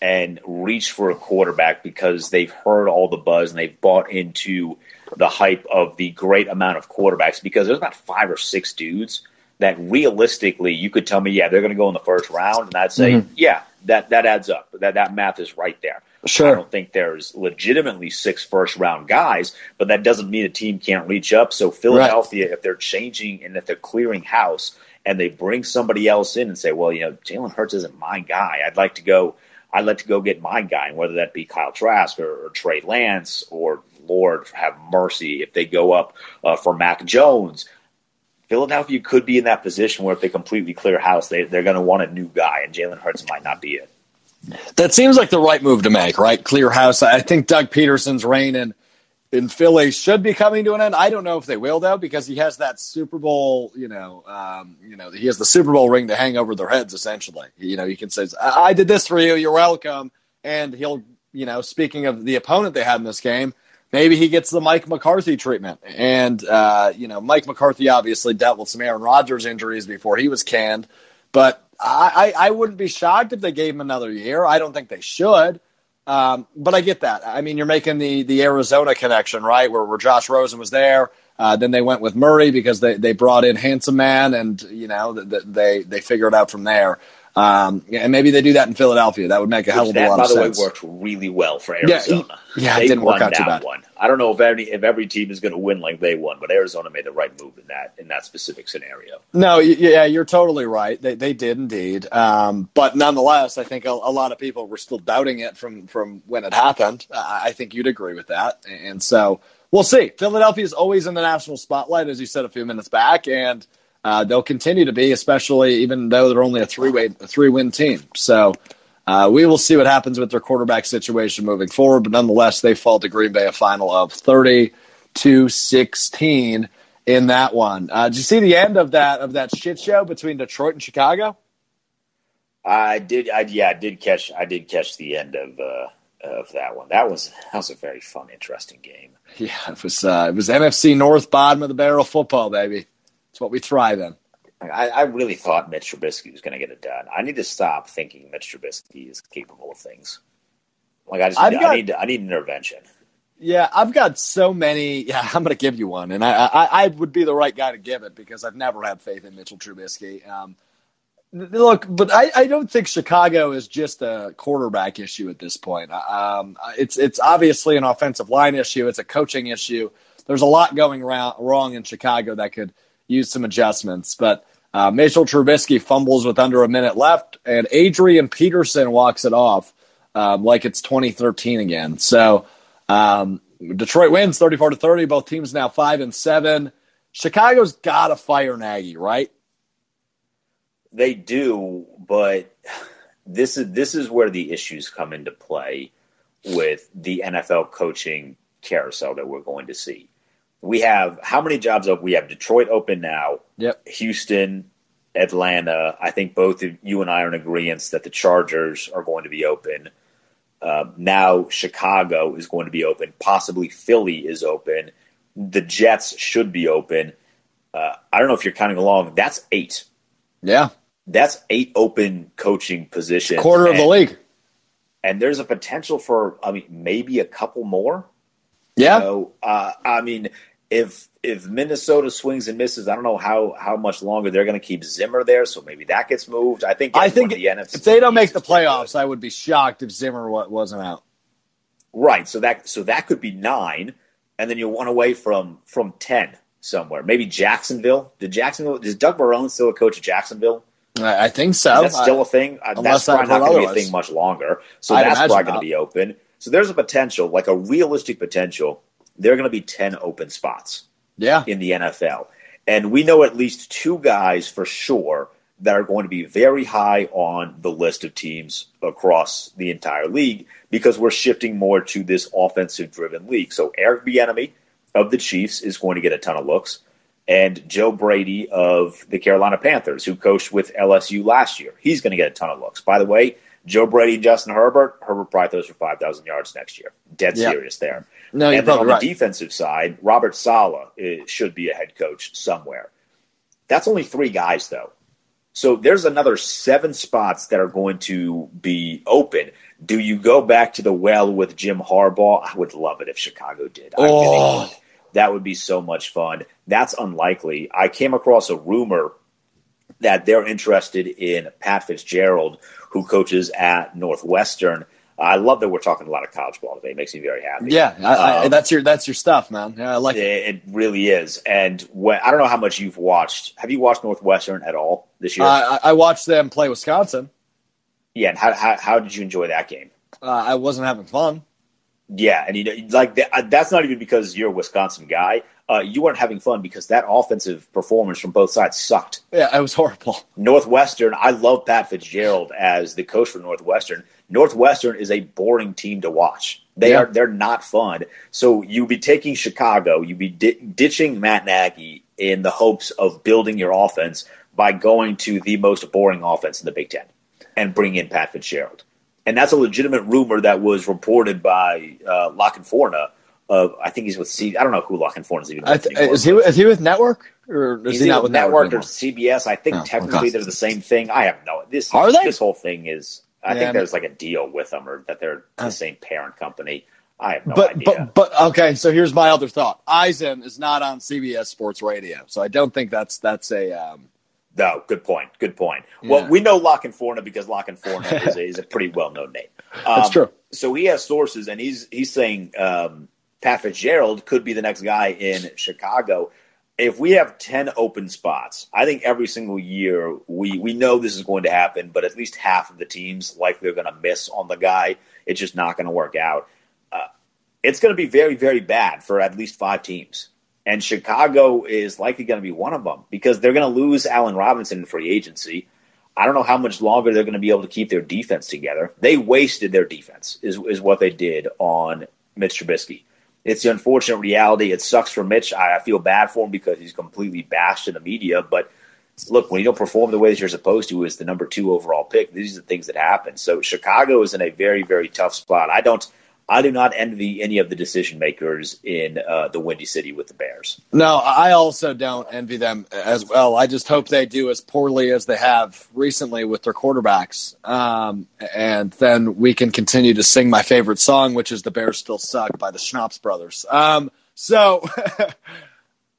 and reach for a quarterback because they've heard all the buzz and they've bought into the hype of the great amount of quarterbacks because there's about five or six dudes that realistically you could tell me, yeah, they're going to go in the first round, and I'd say, mm-hmm. yeah, that that adds up. That that math is right there. Sure. I don't think there's legitimately six first round guys, but that doesn't mean a team can't reach up. So Philadelphia, right. if they're changing and if they're clearing house and they bring somebody else in and say, well, you know, Jalen Hurts isn't my guy. I'd like to go. I'd like to go get my guy, and whether that be Kyle Trask or, or Trey Lance or Lord have mercy if they go up uh, for Mac Jones. Philadelphia could be in that position where if they completely clear house, they, they're going to want a new guy, and Jalen Hurts might not be it. That seems like the right move to make, right? Clear house. I think Doug Pederson's reign in in Philly should be coming to an end. I don't know if they will though, because he has that Super Bowl, you know, um, you know, he has the Super Bowl ring to hang over their heads. Essentially, you know, you can say, "I did this for you. You're welcome," and he'll, you know, speaking of the opponent they had in this game, maybe he gets the Mike McCarthy treatment. And uh, you know, Mike McCarthy obviously dealt with some Aaron Rodgers injuries before he was canned, but I, I, wouldn't be shocked if they gave him another year. I don't think they should. Um, but I get that. I mean, you're making the the Arizona connection, right? Where where Josh Rosen was there. Uh, then they went with Murray because they, they brought in Handsome Man, and you know they they figured it out from there. Um, and maybe they do that in Philadelphia. That would make a hell of a lot of sense. By the way, worked really well for Arizona. Yeah, yeah it didn't work out too bad. One. I don't know if any if every team is going to win like they won, but Arizona made the right move in that in that specific scenario. No, yeah, you're totally right. They they did indeed. Um, but nonetheless, I think a, a, lot of people were still doubting it from from when it happened. I think you'd agree with that, and so we'll see. Philadelphia is always in the national spotlight, as you said a few minutes back, and uh, they'll continue to be, especially even though they're only a three way three win team. So uh, we will see what happens with their quarterback situation moving forward. But nonetheless, they fall to Green Bay a final of thirty to sixteen in that one. Uh, did you see the end of that of that shit show between Detroit and Chicago? I did. I, yeah, I did catch. I did catch the end of uh, of that one. That was that was a very fun, interesting game. Yeah, it was. Uh, it was NFC North, bottom of the barrel football, baby. It's what we thrive in. I, I really thought Mitch Trubisky was going to get it done. I need to stop thinking Mitch Trubisky is capable of things. Like I just need, got, I need I need intervention. Yeah, I've got so many. <laughs> Yeah, I'm going to give you one, and I, I, I would be the right guy to give it because I've never had faith in Mitchell Trubisky. Um, look, but I, I don't think Chicago is just a quarterback issue at this point. Um, it's it's obviously an offensive line issue. It's a coaching issue. There's a lot going wrong in Chicago that could use some adjustments. But uh, Mitchell Trubisky fumbles with under a minute left, and Adrian Peterson walks it off um, like it's 2013 again. So um, Detroit wins 34 to 30. Both teams now five and seven. Chicago's got to fire Nagy, right? They do, but this is this is where the issues come into play with the NFL coaching carousel that we're going to see we have how many jobs up? We have Detroit open now. Yep. Houston, Atlanta. I think both of you and I are in agreement that the Chargers are going to be open. Uh, now Chicago is going to be open. Possibly Philly is open. The Jets should be open. Uh, I don't know if you're counting along. That's eight. Yeah. That's eight open coaching positions. Quarter and, of the league. And there's a potential for, I mean, maybe a couple more. Yeah. You know, uh, I mean, if if Minnesota swings and misses, I don't know how how much longer they're going to keep Zimmer there. So maybe that gets moved. I think I think the NFC if they don't make the playoffs, I would be shocked if Zimmer wasn't out. Right. So that so that could be nine, and then you're one away from from ten somewhere. Maybe Jacksonville. Did Jacksonville? Is Doug Marrone still a coach at Jacksonville? I think so. Is that still a thing. Uh, that's probably not going to be a thing much longer. So I'd that's probably going to be open. So there's a potential, like a realistic potential. There are going to be 10 open spots Yeah. in the NFL. And we know at least two guys for sure that are going to be very high on the list of teams across the entire league because we're shifting more to this offensive driven league. So Eric Bieniemy of the Chiefs is going to get a ton of looks and Joe Brady of the Carolina Panthers who coached with LSU last year. He's going to get a ton of looks. By the way, Joe Brady and Justin Herbert, Herbert probably throws for 5,000 yards next year. Dead Yeah. serious there. No, you're and then on right. the defensive side, Robert Saleh uh, should be a head coach somewhere. That's only three guys, though. So there's another seven spots that are going to be open. Do you go back to the well with Jim Harbaugh? I would love it if Chicago did. Oh. That would be so much fun. That's unlikely. I came across a rumor that they're interested in Pat Fitzgerald, who coaches at Northwestern. I love that we're talking a lot of college ball today. It makes me very happy. Yeah, I, I, Um, that's your that's your stuff, man. Yeah, I like it. It, it really is. And when, I don't know how much you've watched. Have you watched Northwestern at all this year? Uh, I, I watched them play Wisconsin. yeah. And how, how, how did you enjoy that game? Uh, I wasn't having fun. Yeah, and you know, like that, that's not even because you're a Wisconsin guy. Uh, you weren't having fun because that offensive performance from both sides sucked. Yeah, it was horrible. Northwestern, I love Pat Fitzgerald as the coach for Northwestern. Northwestern is a boring team to watch. They Yeah. are they're not fun. So you'd be taking Chicago, you'd be di- ditching Matt Nagy in the hopes of building your offense by going to the most boring offense in the Big Ten and bring in Pat Fitzgerald. And that's a legitimate rumor that was reported by uh, La Canfora. Of I think he's with C. I don't know who La Canfora is even. With th- is he is he with Network or is He's he not with network, Network? or CBS. I think Oh, technically they're the same thing. I have no this. Are they? This whole thing is. I Yeah. think there's like a deal with them, or that they're the same parent company. I have no but idea. but but okay. So here's my other thought. Eisen is not on CBS Sports Radio, so I don't think that's that's a. Um, no, good point. Good point. Well, we know La Canfora because La Canfora is, a, is a pretty well known name. <laughs> That's Um, true. So he has sources, and he's he's saying um, Pat Fitzgerald could be the next guy in Chicago. If we have ten open spots, I think every single year we we know this is going to happen, but at least half of the teams likely are going to miss on the guy. It's just not going to work out. Uh, it's going to be very very bad for at least five teams, and Chicago is likely going to be one of them because they're going to lose Allen Robinson in free agency. I don't know how much longer they're going to be able to keep their defense together. They wasted their defense, is, is what they did on Mitch Trubisky. It's the unfortunate reality. It sucks for Mitch. I, I feel bad for him because he's completely bashed in the media. But look, when you don't perform the way that you're supposed to as the number two overall pick, these are the things that happen. So Chicago is in a very, very tough spot. I don't. I do not envy any of the decision makers in uh, the Windy City with the Bears. no, I also don't envy them as well. I just hope they do as poorly as they have recently with their quarterbacks, um, and then we can continue to sing my favorite song, which is "The Bears Still Suck" by the Schnapps Brothers. Um, so. <laughs>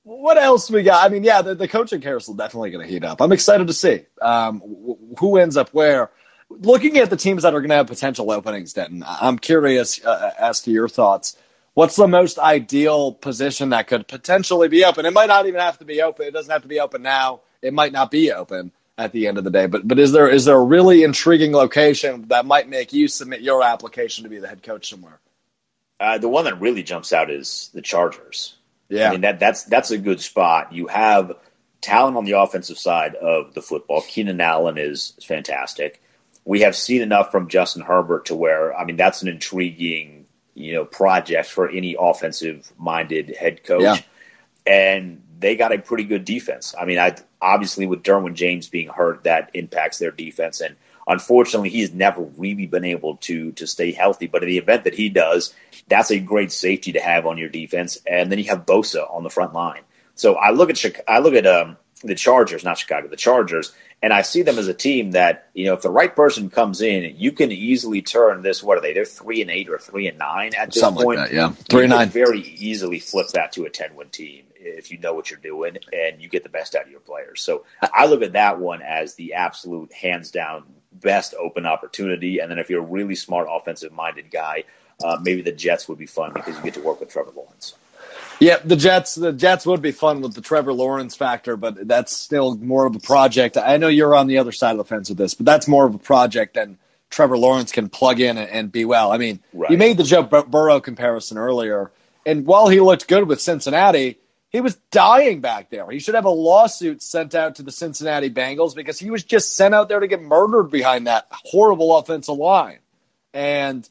What else we got? I mean, yeah, the, the coaching carousel definitely going to heat up. I'm excited to see um, wh- who ends up where. Looking at the teams that are going to have potential openings, Denton, I'm curious uh, as to your thoughts. What's the most ideal position that could potentially be open? It might not even have to be open. It doesn't have to be open now. It might not be open at the end of the day. But but is there is there a really intriguing location that might make you submit your application to be the head coach somewhere? Uh, the one that really jumps out is the Chargers. Yeah, I mean that that's that's a good spot. You have talent on the offensive side of the football. Keenan Allen is fantastic. We have seen enough from Justin Herbert to where I mean that's an intriguing you know project for any offensive minded head coach. Yeah. And they got a pretty good defense. I mean, I obviously with Derwin James being hurt, that impacts their defense. And unfortunately, he's never really been able to to stay healthy. But in the event that he does, that's a great safety to have on your defense. And then you have Bosa on the front line. So I look at Chica- I look at um, the Chargers, not Chicago, the Chargers, and I see them as a team that you know if the right person comes in, you can easily turn this. What are they? They're three and eight or three and nine at this something point. like that. Yeah, three you and nine. very easily flip that to a 10 win team if you know what you're doing and you get the best out of your players. So I look at that one as the absolute hands down best open opportunity. And then if you're a really smart offensive minded guy, uh, maybe the Jets would be fun because you get to work with Trevor Lawrence. Yeah, the Jets. The Jets would be fun with the Trevor Lawrence factor, but that's still more of a project. I know you're on the other side of the fence with this, but that's more of a project than Trevor Lawrence can plug in and, and be well. I mean, Right. you made the Joe Bur- Burrow comparison earlier, and while he looked good with Cincinnati, he was dying back there. He should have a lawsuit sent out to the Cincinnati Bengals because he was just sent out there to get murdered behind that horrible offensive line. And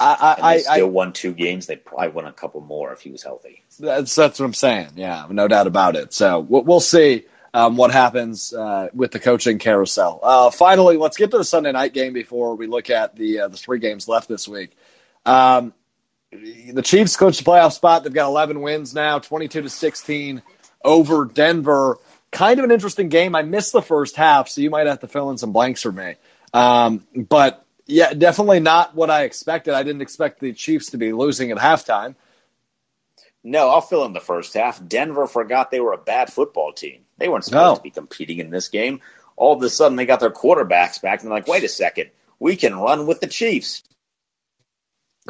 I, And they I, still I won two games. They probably won a couple more if he was healthy. That's that's what I'm saying. Yeah, no doubt about it. So we'll, we'll see um, what happens uh, with the coaching carousel. Uh, finally, let's get to the Sunday night game before we look at the uh, the three games left this week. Um, the Chiefs clinched the playoff spot. They've got 11 wins now, 22 to 16 over Denver. Kind of an interesting game. I missed the first half, so you might have to fill in some blanks for me. Um, but yeah, definitely not what I expected. I didn't expect the Chiefs to be losing at halftime. No, I'll fill in the first half. Denver forgot they were a bad football team. They weren't supposed No. to be competing in this game. All of a sudden, they got their quarterbacks back, and they're like, wait a second, we can run with the Chiefs.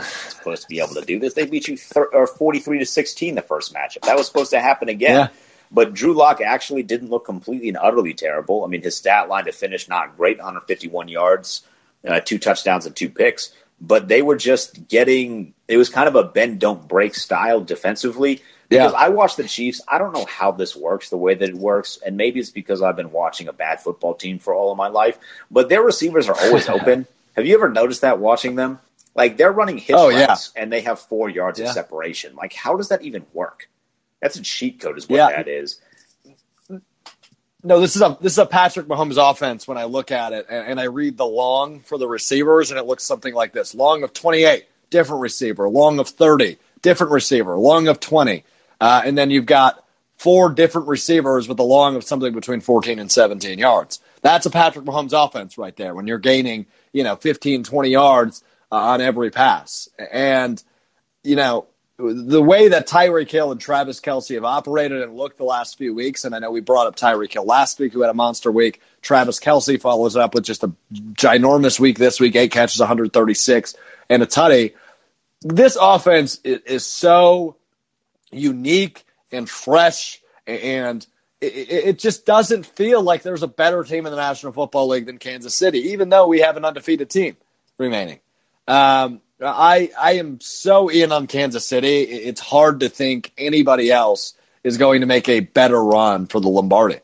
supposed to be able to do this. They beat you thir- or 43 to 16 the first matchup. That was supposed to happen again. Yeah. But Drew Lock actually didn't look completely and utterly terrible. I mean, his stat line to finish not great, 151 yards, uh, two touchdowns and two picks. But they were just getting. It was kind of a bend don't break style defensively. Because Yeah. I watch the Chiefs. I don't know how this works the way that it works, and maybe it's because I've been watching a bad football team for all of my life. But their receivers are always <laughs> open. Have you ever noticed that watching them? Like they're running hitch Oh, yeah. and they have four yards Yeah. of separation. Like how does that even work? That's a cheat code, is what that is. No, this is a this is a Patrick Mahomes offense when I look at it and, and I read the long for the receivers and it looks something like this: long of twenty eight, different receiver; long of thirty, different receiver; long of twenty, uh, and then you've got four different receivers with a long of something between fourteen and seventeen yards. That's a Patrick Mahomes offense right there. When you're gaining, you know, 15, 20 yards uh, on every pass, and you know, the way that Tyreek Hill and Travis Kelce have operated and looked the last few weeks, and I know we brought up Tyreek Hill last week, who had a monster week. Travis Kelce follows up with just a ginormous week this week, eight catches, 136, and a tutty. This offense is, so unique and fresh, and it it just doesn't feel like there's a better team in the National Football League than Kansas City, even though we have an undefeated team remaining. Um, I I am so in on Kansas City. It's hard to think anybody else is going to make a better run for the Lombardi.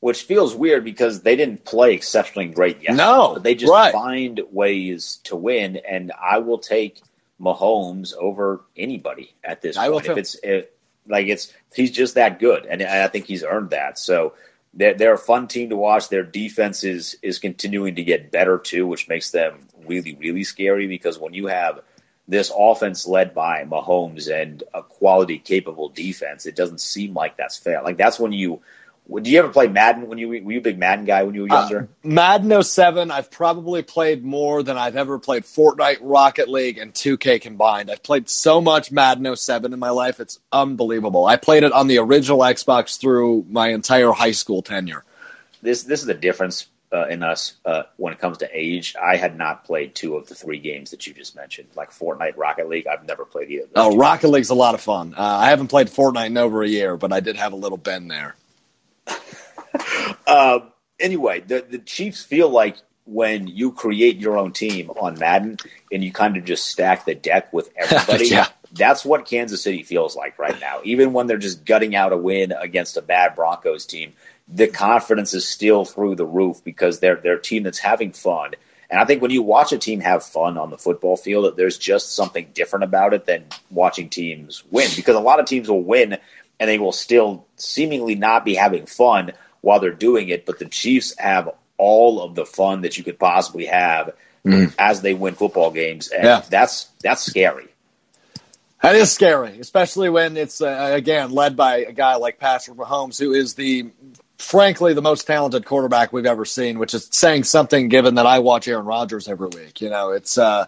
Which feels weird because they didn't play exceptionally great yet. No, but they just right. find ways to win, and I will take Mahomes over anybody at this I will point. If too. it's if, like it's he's just that good, and I think he's earned that. So they're, they're a fun team to watch. Their defense is is continuing to get better too, which makes them really really scary. Because when you have this offense led by Mahomes and a quality capable defense, it doesn't seem like that's fair. Like that's when you. Do you ever play Madden when you were you a big Madden guy when you were younger? Uh, Madden 07, I've probably played more than I've ever played Fortnite, Rocket League, and 2K combined. I've played so much Madden 07 in my life, it's unbelievable. I played it on the original Xbox through my entire high school tenure. this this is the difference uh, in us uh, when it comes to age. I had not played two of the three games that you just mentioned, like Fortnite, Rocket League. I've never played either. Of those Oh, two. Rocket League's a lot of fun. Uh, I haven't played Fortnite in over a year, but I did have a little bend there. Uh, <laughs> anyway, the the Chiefs feel like when you create your own team on Madden and you kind of just stack the deck with <laughs> everybody. Yeah. That's what Kansas City feels like right now. Even when they're just gutting out a win against a bad Broncos team, the confidence is still through the roof because they're they're a team that's having fun. And I think when you watch a team have fun on the football field, there's just something different about it than watching teams win. Because a lot of teams will win and they will still seemingly not be having fun while they're doing it. But the Chiefs have all of the fun that you could possibly have as they win football games, and Yeah. that's that's scary. That is scary, especially when it's uh, again led by a guy like Patrick Mahomes, who is the frankly the most talented quarterback we've ever seen, which is saying something given that I watch Aaron Rodgers every week. You know, it's uh,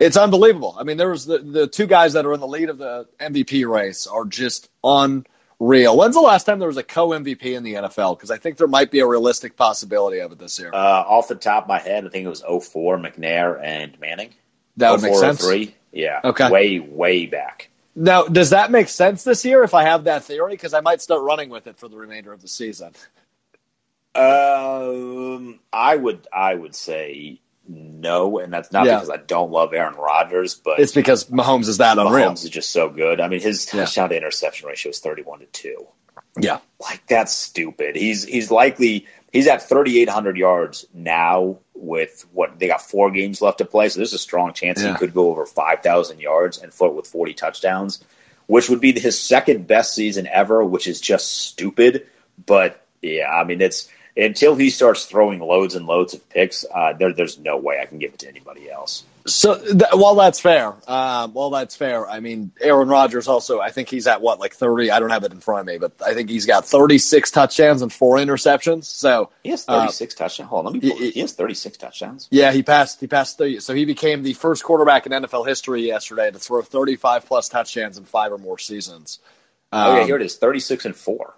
it's unbelievable. I mean, there was the the two guys that are in the lead of the MVP race are just unreal. When's the last time there was a co MVP in the NFL? Because I think there might be a realistic possibility of it this year. Uh, off the top of my head, I think it was 04, McNair and Manning. that would make 04, sense. 03. Yeah. Okay. Way, way back. Now, does that make sense this year if I have that theory? Because I might start running with it for the remainder of the season. Um, I would, I would say no, and that's not Yeah. because I don't love Aaron Rodgers, but It's because Mahomes is that unreal. Mahomes is just so good. I mean, his Yeah. touchdown to interception ratio is thirty-one to two. Yeah. Like that's stupid. He's he's likely he's at thirty-eight hundred yards now with what they got four games left to play, so there's a strong chance Yeah. he could go over five thousand yards and flirt with forty touchdowns, which would be his second best season ever, which is just stupid. But yeah, I mean it's until he starts throwing loads and loads of picks, uh, there, there's no way I can give it to anybody else. So, th- well, that's fair. Um, well, that's fair. I mean, Aaron Rodgers also, I think he's at what, like 30? I don't have it in front of me, but I think he's got 36 touchdowns and four interceptions. So, He has Uh, 36 touchdowns. Hold on, let me. Pull, y- he has 36 touchdowns. yeah, he passed, he passed 30. So he became the first quarterback in NFL history yesterday to throw 35 plus touchdowns in five or more seasons. Oh yeah, Um, here it is, 36 and four.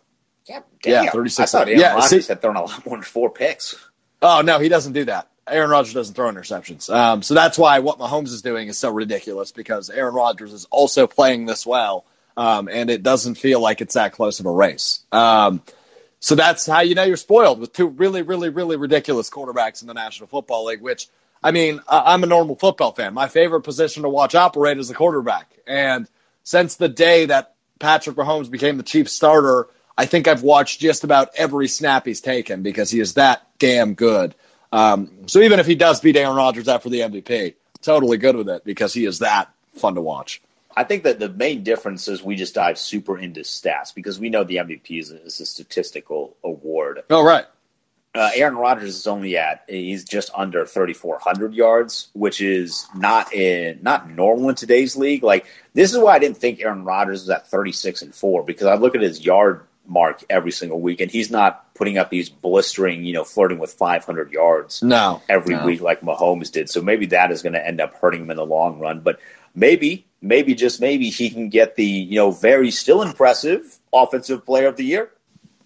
Yeah, Yeah, damn. 36 I thought Aaron Yeah, Rodgers had thrown a lot more than four picks. Oh no, he doesn't do that. Aaron Rodgers doesn't throw interceptions. Um, so that's why what Mahomes is doing is so ridiculous because Aaron Rodgers is also playing this well, um, and it doesn't feel like it's that close of a race. Um, so that's how you know you're spoiled with two really, really, really ridiculous quarterbacks in the National Football League. Which I mean, I- I'm a normal football fan. My favorite position to watch operate is the quarterback, and since the day that Patrick Mahomes became the chief starter, I think I've watched just about every snap he's taken because he is that damn good. Um, so even if he does beat Aaron Rodgers after the MVP, totally good with it because he is that fun to watch. I think that the main difference is we just dive super into stats because we know the MVP is a, is a statistical award. Oh, right. Uh, Aaron Rodgers is only at he's just under 3,400 yards, which is not in not normal in today's league. Like this is why I didn't think Aaron Rodgers was at 36 and four because I look at his yard mark every single week and he's not putting up these blistering, you know, flirting with 500 yards No. every no. week like Mahomes did. So maybe that is going to end up hurting him in the long run. But maybe, maybe just maybe he can get the you know very still impressive offensive player of the year.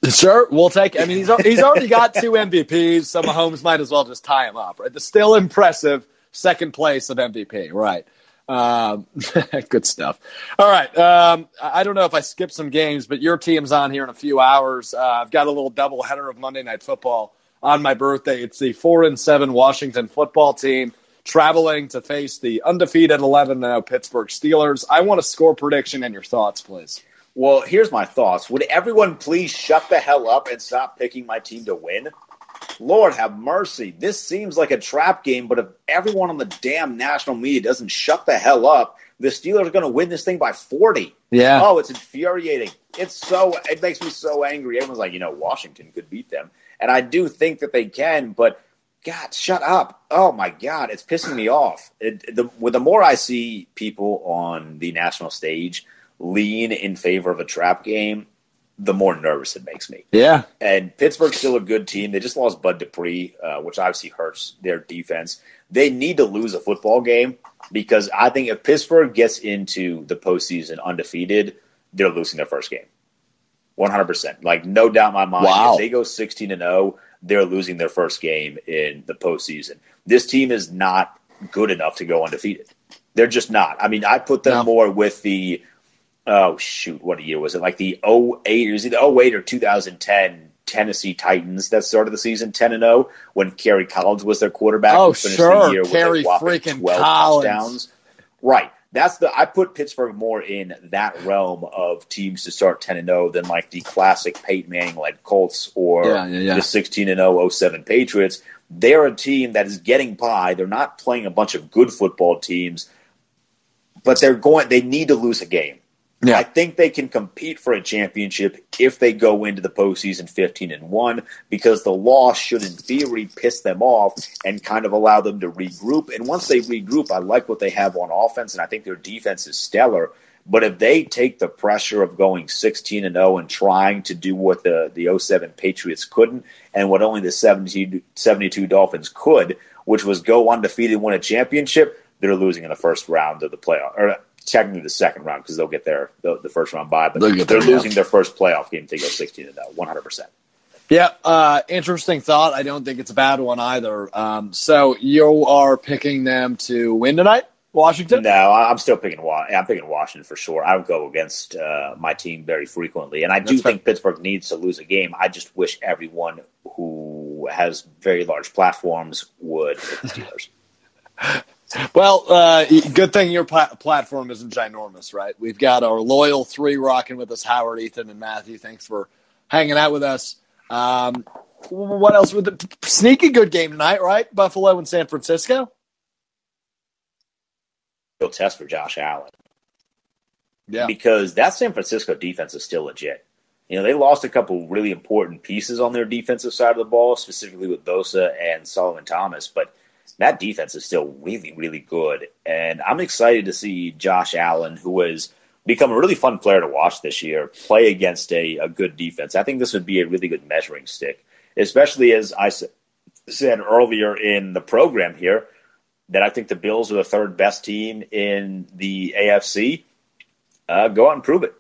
Sure, we'll take. I mean, he's he's already got two MVPs, so Mahomes might as well just tie him up, right? The still impressive second place of MVP, right? Um, <laughs> good stuff. All right, um, I don't know if I skipped some games, but your team's on here in a few hours. Uh, I've got a little double header of Monday Night Football on my birthday. It's the four and seven Washington football team traveling to face the undefeated eleven now Pittsburgh Steelers. I want a score prediction and your thoughts, please. Well, here's my thoughts. Would everyone please shut the hell up and stop picking my team to win? Lord have mercy. This seems like a trap game, but if everyone on the damn national media doesn't shut the hell up, the Steelers are going to win this thing by 40. Yeah. Oh, it's infuriating. It's so, it makes me so angry. Everyone's like, you know, Washington could beat them. And I do think that they can, but God, shut up. Oh my God, it's pissing me off. It, the, with the more I see people on the national stage lean in favor of a trap game, the more nervous it makes me. Yeah. And Pittsburgh's still a good team. They just lost Bud Dupree, uh, which obviously hurts their defense. They need to lose a football game because I think if Pittsburgh gets into the postseason undefeated, they're losing their first game. 100%. Like, no doubt in my mind. Wow. If they go 16 and 0, they're losing their first game in the postseason. This team is not good enough to go undefeated. They're just not. I mean, I put them No. more with the oh shoot, what year was it? Like the 08, it was either 08 or 2010 Tennessee Titans that started the season 10 and 0 when Kerry Collins was their quarterback. Oh, finished sure. the year with a Kerry freaking 12 Collins. touchdowns. Right. That's the I put Pittsburgh more in that realm of teams to start 10 and 0 than like the classic Peyton Manning led Colts or Yeah, yeah, yeah. the 16 and 0 07 Patriots. They're a team that is getting by. They're not playing a bunch of good football teams, but they're going they need to lose a game. Yeah. I think they can compete for a championship if they go into the postseason 15 and 1 because the loss should, in theory, piss them off and kind of allow them to regroup. And once they regroup, I like what they have on offense, and I think their defense is stellar. But if they take the pressure of going 16 and 0 and trying to do what the, the 07 Patriots couldn't and what only the 72, 72 Dolphins could, which was go undefeated and win a championship, they're losing in the first round of the playoff. Or technically the second round because they'll get their the, the first round bye, but they'll they're losing their first playoff game they go 16 and 100%. Yeah, uh, interesting thought. I don't think it's a bad one either. Um, so you are picking them to win tonight, Washington? No, I'm still picking. I'm picking Washington for sure. I would go against uh, my team very frequently, and I do That's fair. think Pittsburgh needs to lose a game. I just wish everyone who has very large platforms would Steelers. <laughs> Well, uh, good thing your pla- platform isn't ginormous, right? We've got our loyal three rocking with us Howard, Ethan, and Matthew. Thanks for hanging out with us. Um, what else? With the sneaky good game tonight, right? Buffalo and San Francisco. Real test for Josh Allen. Yeah. Because that San Francisco defense is still legit. You know, they lost a couple really important pieces on their defensive side of the ball, specifically with Bosa and Solomon Thomas, but that defense is still really, really good. And I'm excited to see Josh Allen, who has become a really fun player to watch this year, play against a, a good defense. I think this would be a really good measuring stick, especially as I said earlier in the program here, that I think the Bills are the third best team in the AFC. Uh, go out and prove it.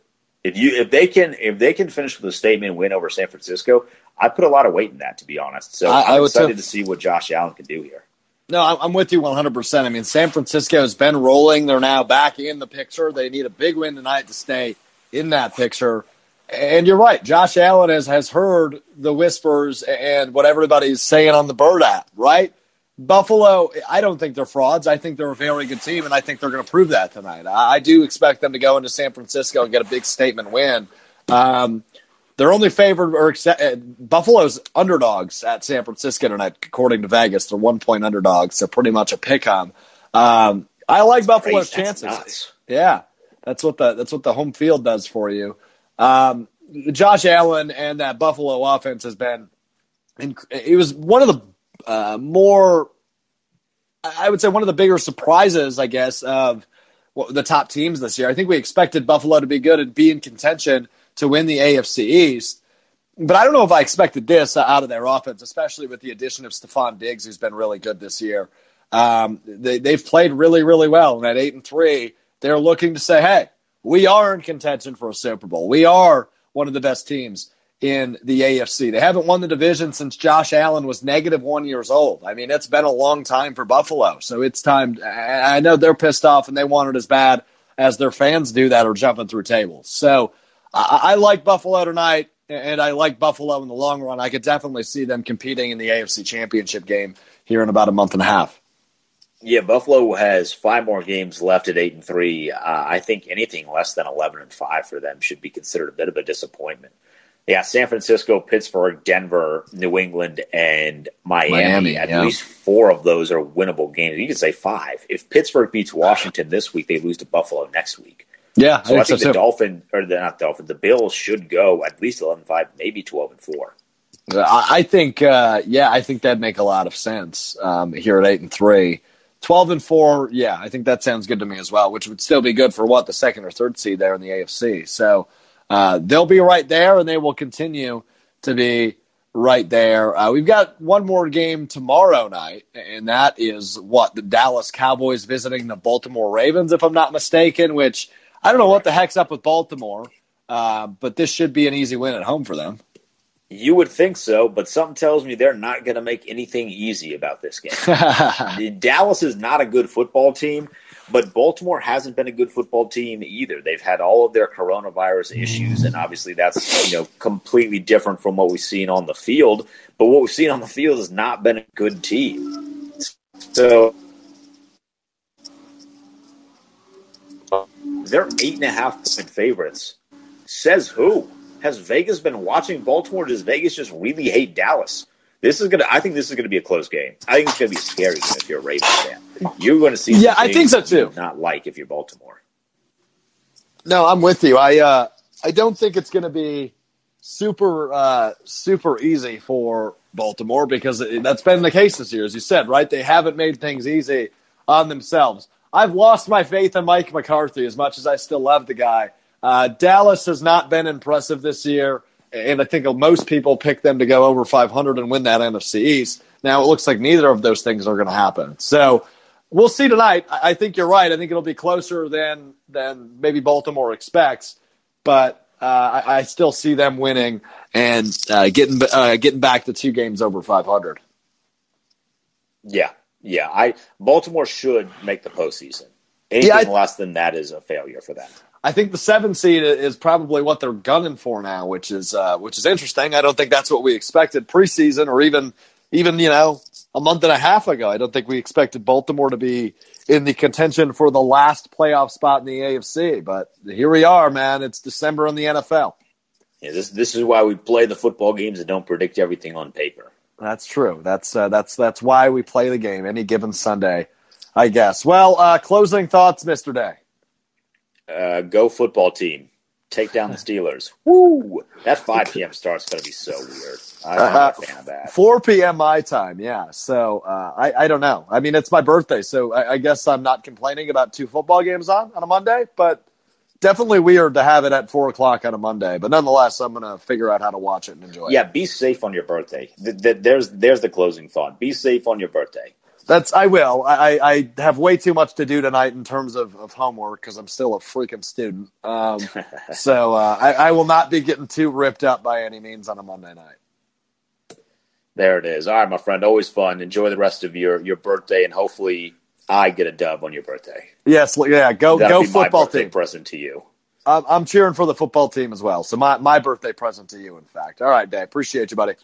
If you if they can if they can finish with a statement win over San Francisco, I put a lot of weight in that to be honest. So I, I'm I excited too. to see what Josh Allen can do here. No, I'm with you 100%. I mean, San Francisco has been rolling. They're now back in the picture. They need a big win tonight to stay in that picture. And you're right. Josh Allen has, has heard the whispers and what everybody's saying on the Bird app, right? Buffalo, I don't think they're frauds. I think they're a very good team, and I think they're going to prove that tonight. I, do expect them to go into San Francisco and get a big statement win. Um, they're only favored, or except, uh, Buffalo's underdogs at San Francisco tonight, according to Vegas. They're one point underdogs, so pretty much a pick 'em. Um, I like Buffalo's Crazy. Chances. Yeah, that's what the that's what the home field does for you. Um, Josh Allen and that Buffalo offense has been. Inc- it was one of the uh, more, I would say, one of the bigger surprises, I guess, of the top teams this year. I think we expected Buffalo to be good and be in contention to win the AFC East. But I don't know if I expected this out of their offense, especially with the addition of Stefon Diggs, who's been really good this year. Um, they, they've played really, really well. And at eight and three, they're looking to say, "Hey, we are in contention for a Super Bowl. We are one of the best teams in the AFC. They haven't won the division since Josh Allen was negative one years old. I mean, it's been a long time for Buffalo. So it's time. I know they're pissed off and they want it as bad as their fans do that are jumping through tables. So I, I like Buffalo tonight, and I like Buffalo in the long run. I could definitely see them competing in the AFC Championship game here in about a month and a half. Yeah, Buffalo has five more games left at eight and three. Uh, I think anything less than eleven and five for them should be considered a bit of a disappointment. Yeah, San Francisco, Pittsburgh, Denver, New England, and Miami. Miami, at yeah. least four of those are winnable games. You could say five. If Pittsburgh beats Washington this week, they lose to Buffalo next week. Yeah, So I think so the too. Dolphin or the not Dolphin, the Bills should go at least 11-5, maybe twelve and four. I I think, uh, yeah, I think that'd make a lot of sense um, here at eight and three. 12 and four, yeah, I think that sounds good to me as well, which would still be good for what the second or third seed there in the AFC. So uh, they'll be right there, and they will continue to be right there. Uh, we've got one more game tomorrow night, and that is what the Dallas Cowboys visiting the Baltimore Ravens, if I'm not mistaken. Which I don't know what the heck's up with Baltimore, uh, but this should be an easy win at home for them. You would think so, but something tells me they're not going to make anything easy about this game. <laughs> Dallas is not a good football team, but Baltimore hasn't been a good football team either. They've had all of their coronavirus issues, and obviously that's you know completely different from what we've seen on the field. But what we've seen on the field has not been a good team. So they're eight and a half point favorites. Says who? Has Vegas been watching Baltimore? Does Vegas just really hate Dallas? This is gonna. I think this is gonna be a close game. I think it's gonna be scary if you're a Ravens fan. You're going to see. Yeah, I think so, too. Not like if you're Baltimore. No, I'm with you. I uh, I don't think it's going to be super uh, super easy for Baltimore because it, that's been the case this year, as you said, right? They haven't made things easy on themselves. I've lost my faith in Mike McCarthy as much as I still love the guy. Uh, Dallas has not been impressive this year, and I think most people pick them to go over 500 and win that NFC East. Now it looks like neither of those things are going to happen. So we'll see tonight. I think you're right. I think it'll be closer than than maybe Baltimore expects, but uh, I, I still see them winning and uh, getting uh, getting back to two games over 500. Yeah, yeah. I Baltimore should make the postseason. Anything Yeah, I- less than that is a failure for them. I think the seven seed is probably what they're gunning for now, which is uh, which is interesting. I don't think that's what we expected preseason or even even you know a month and a half ago, I don't think we expected Baltimore to be in the contention for the last playoff spot in the AFC. But here we are, man. It's December in the NFL. Yeah, this this is why we play the football games and don't predict everything on paper. That's true. That's uh, that's that's why we play the game any given Sunday, I guess. Well, uh, closing thoughts, Mister Day. Uh, go football team. Take down the <laughs> Steelers. Woo! That 5 p.m. start's going to be so weird. I'm not a fan of that. 4 p.m. my time, yeah. So uh, I, I don't know. I mean, it's my birthday, so I, I guess I'm not complaining about two football games on on a Monday, but definitely weird to have it at 4 o'clock on a Monday. But nonetheless, I'm going to figure out how to watch it and enjoy Yeah, it. Yeah, be safe on your birthday. Th- th- there's there's the closing thought. Be safe on your birthday. That's I will. I, I have way too much to do tonight in terms of, of homework because I'm still a freaking student. Um, <laughs> so uh, I, I will not be getting too ripped up by any means on a Monday night. There it is. All right, my friend. Always fun. Enjoy the rest of your your birthday, and hopefully, I get a dub on your birthday. Yes, yeah, go That'll go football team. present to you. I'm, I'm cheering for the football team as well. So my, my birthday present to you, in fact. All right, Dave. Appreciate you, buddy.